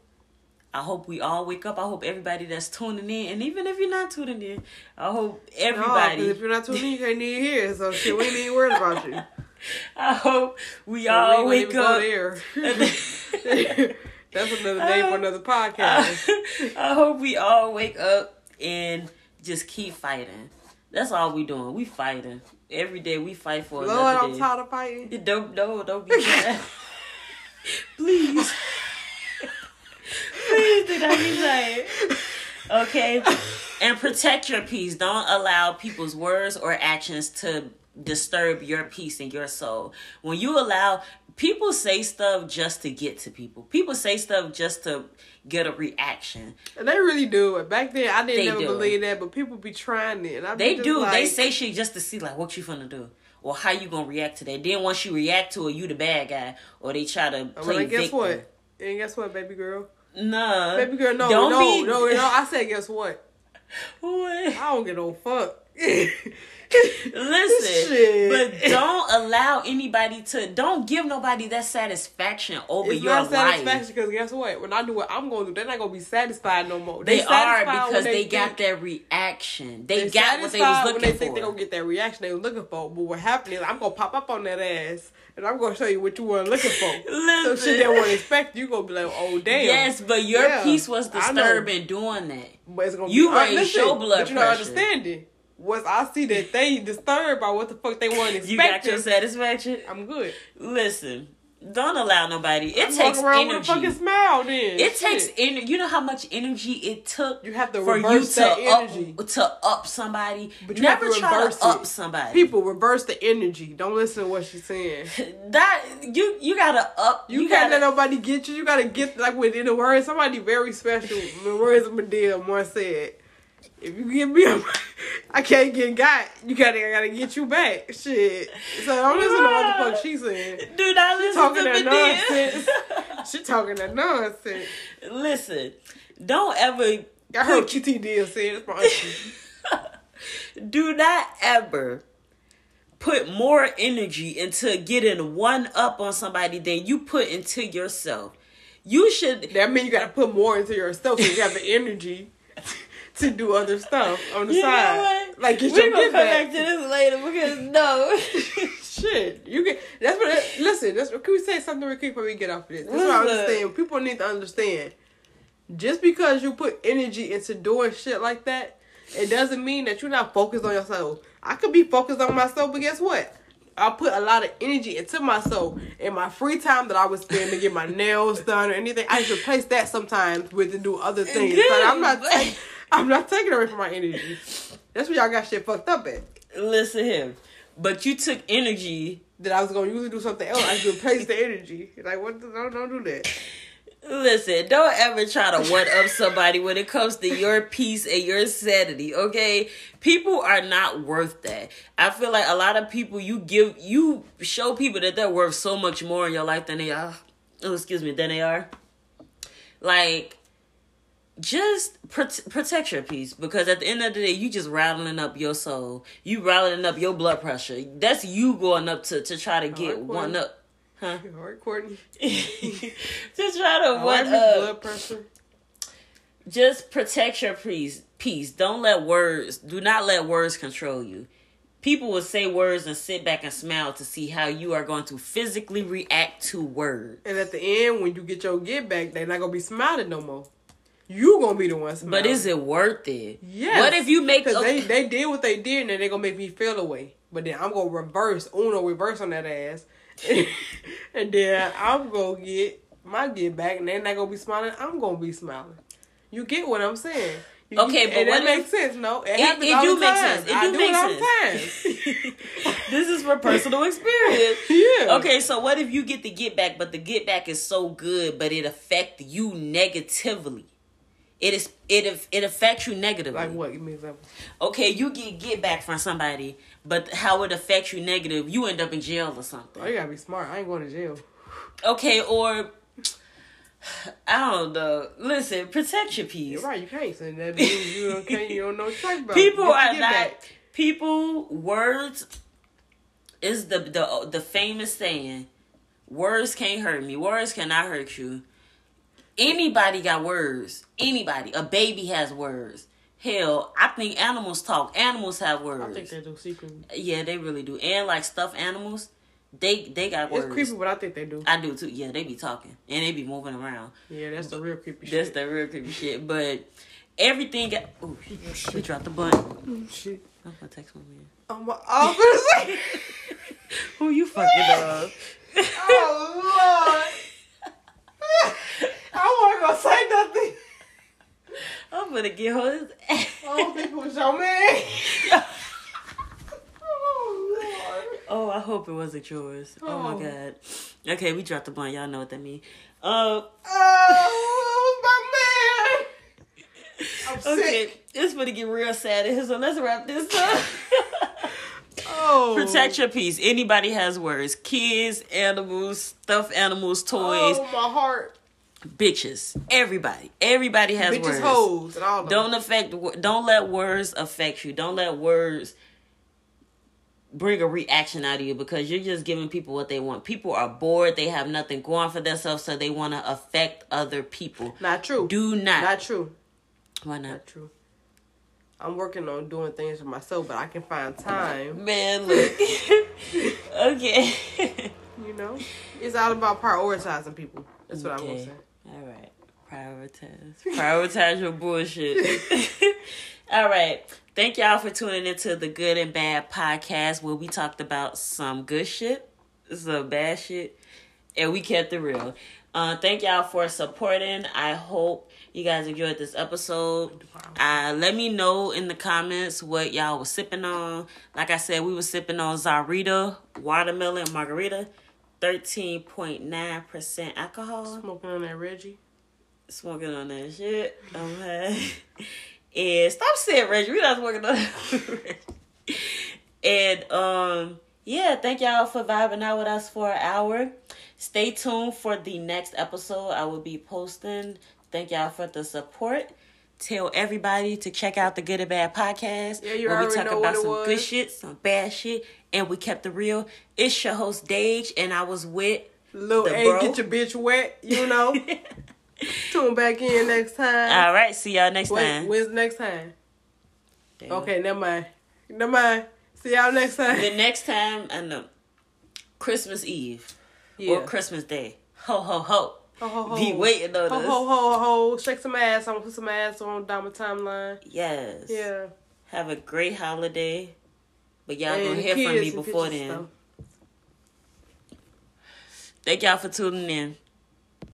I hope we all wake up. I hope everybody that's tuning in, and even if you're not tuning in, I hope No, everybody. if you're not tuning in, you can't even hear. So shit, we ain't even worried about you. (laughs) I hope we So all we wake up. even go there. (laughs) (laughs) That's another name for another podcast. I hope we all wake up and just keep fighting. That's all we doing. We fighting every day. We fight for Lord, another I'm day. tired of fighting. Don't no, don't be. Please. Please do not be sad. Okay? (laughs) And protect your peace. Don't allow people's words or actions to disturb your peace and your soul. When you allow people say stuff just to get to people. People say stuff just to get a reaction. And they really do it. Back then, I didn't They never do. believe that, but people be trying it. And I They do. Like, they say shit just to see like what you finna do. Or how you gonna react to that. Then once you react to it, you the bad guy. Or they try to play then guess victim. what? And guess what, baby girl? Nah. Baby girl, no, Don't no, be- no, no. (laughs) I said, guess what? What? I don't get no fuck. (laughs) (laughs) Listen, Shit. but don't allow anybody to. Don't give nobody that satisfaction over It's your not life. satisfaction because guess what? When I do what I'm gonna do, they're not gonna be satisfied no more. They are because they, think- got their reaction. They They got what they was when they looking think they're gonna get that reaction they were looking for. But what happened is I'm gonna pop up on that ass and I'm gonna show you what you weren't looking for. (laughs) Listen. shit they weren't expect you gonna be like, oh damn. Yes, but your Yeah, piece was I know. disturbed in doing that. But it's gonna You be, raised your blood But you don't pressure. understanding. Once I see that they disturbed by what the fuck they weren't expecting, (laughs) You got your satisfaction. I'm good. Listen, don't allow nobody. It I'm takes walking with a energy. fucking smile. Then It takes energy. You know how much energy it took You have to for you reverse to that up energy. to up somebody. But you Never have to try reverse to up it. somebody. People reverse the energy. Don't listen to what she's saying. (laughs) that you you gotta up. You, You, can't gotta let nobody get you. You gotta get like within the words. Somebody very special. The words of Madea once said, "If you give me a, (laughs) I can't get got. You gotta, I gotta get you back." Shit. So don't listen to what the fuck she said. do not listen Talking to that nonsense. (laughs) She talking that nonsense. listen, don't ever. I heard QT deal it's my (laughs) do not ever put more energy into getting one up on somebody than you put into yourself. You should That means you gotta put more into yourself so you have the energy (laughs) to do other stuff on the You side. what? Like get We're your gonna get come back. back to this later because no. (laughs) Shit, you get. That's what. Listen, that's what. Can we say something real quick before we get off of this? That's what I Listen. understand. People need to understand. Just because you put energy into doing shit like that, it doesn't mean that you're not focused on yourself. I could be focused on myself, but guess what? I put a lot of energy into myself in my free time that I would spend to get my nails done or anything. I just replace that sometimes with to do other things. But I'm not. I'm not taking away from my energy. That's where y'all got shit fucked up at. Listen him. But you took energy. that I was gonna use to do something else. I just replace the energy. Like what? the- Don't don't do that. Listen, don't ever try to one up somebody when it comes to your peace and your sanity, okay? People are not worth that. I feel like a lot of people you give you show people that they're worth so much more in your life than they are. Oh, excuse me, than they are. Like just prote- protect your peace because at the end of the day you just rattling up your soul. You rattling up your blood pressure. That's you going up to to try to get right, one up. Huh? All right, Courtney. to try to All right, one Miss up. blood pressure. just protect your peace peace. Don't let words do not let words control you. People will say words and sit back and smile to see how you are going to physically react to words. And at the end, when you get your get back, they're not gonna be smiling no more. You gonna be the one smiling. but is it worth it Yeah. what if you make Because okay, they they did what they did, and then they gonna make me feel away. But then I'm gonna reverse Uno reverse on that ass, (laughs) and then I'm gonna get my get back, and they're not gonna be smiling. I'm gonna be smiling. You get what I'm saying? You- Okay, but and what that if- makes sense. No, it, It- happens it all do the make time. sense. It I do do make it all the sense. time. (laughs) (laughs) this is for personal experience Yeah. okay so what if you get the get back but the get back is so good but it affect you negatively it is it it affects you negatively Like what? Give me an example. okay you get get back from somebody but how it affects you negative you end up in jail or something Oh, you gotta be smart. I ain't going to jail. okay or (sighs) i don't know listen protect your peace You're right. You can't say that. You don't, can't, you don't know what you're talking about. people are not back. people words is the the the famous saying words can't hurt me words cannot hurt you anybody got words anybody a baby has words hell i think animals talk animals have words I think they do secretly. yeah they really do and like stuffed animals they they got It's words It's creepy, but I think they do. i do too yeah they be talking and they be moving around Yeah, that's the real creepy that's shit. the real creepy shit but everything got oh shit. we dropped the button Mm, shit. i'm gonna text my man I'm I'm gonna. (laughs) Who you fucking up? (laughs) Oh Lord. I wasn't gonna say nothing. I'm gonna get her his ass. I don't think it was your man. Oh Lord. Oh, I hope it wasn't yours. Oh, my Oh. god. Okay, we dropped the blunt. Y'all know what that means. Uh, Oh my man. I'm okay, sick. it's gonna get real sad here, so let's wrap this up. Oh. Protect your peace. Anybody has words. Kids, animals, stuffed animals, toys. Oh my heart. bitches, everybody, everybody has Bitches, words. hoes, and all. Don't affect. Don't let words affect you. Don't let words bring a reaction out of you because you're just giving people what they want. People are bored. They have nothing going for themselves, so they want to affect other people. Not true. Do not. Not true. Why not? Not true. I'm working on doing things for myself, but I can find time. Man, (laughs) look. okay. You know, it's all about prioritizing people. That's what I'm gonna say. All right. Prioritize. Prioritize your bullshit. (laughs) All right. Thank y'all for tuning into the Good and Bad podcast where we talked about some good shit, some bad shit, and we kept it real. Uh, thank y'all for supporting. I hope you guys enjoyed this episode. Uh, let me know in the comments what y'all was sipping on. Like I said, we were sipping on Zarita watermelon margarita, thirteen point nine percent alcohol Smoking on that Reggie. smoking on that shit. Okay. (laughs) and stop saying Reggie. We not smoking on that. (laughs) and um, yeah, thank y'all for vibing out with us for an hour. Stay tuned for the next episode. I will be posting. Thank y'all for the support. Tell everybody to check out the Good and Bad podcast. Yeah, you where we talk know about some good shit, some bad shit, and we kept it real. It's your host Déj, and I was with Little The A, bro. get your bitch wet. You know. (laughs) Tune back in next time. All right, see y'all next Wait, time. when's next time? Damn. Okay, never mind. Never mind. See y'all next time. The next time, I know, Christmas Eve Yeah. or Christmas Day. Ho ho ho. Ho, ho, ho. Be waiting on Ho us. ho ho ho! Shake some ass. I'm gonna put some ass on down my timeline. Yes. Yeah. Have a great holiday. But y'all gonna hear from me before then. stuff. Thank y'all for tuning in.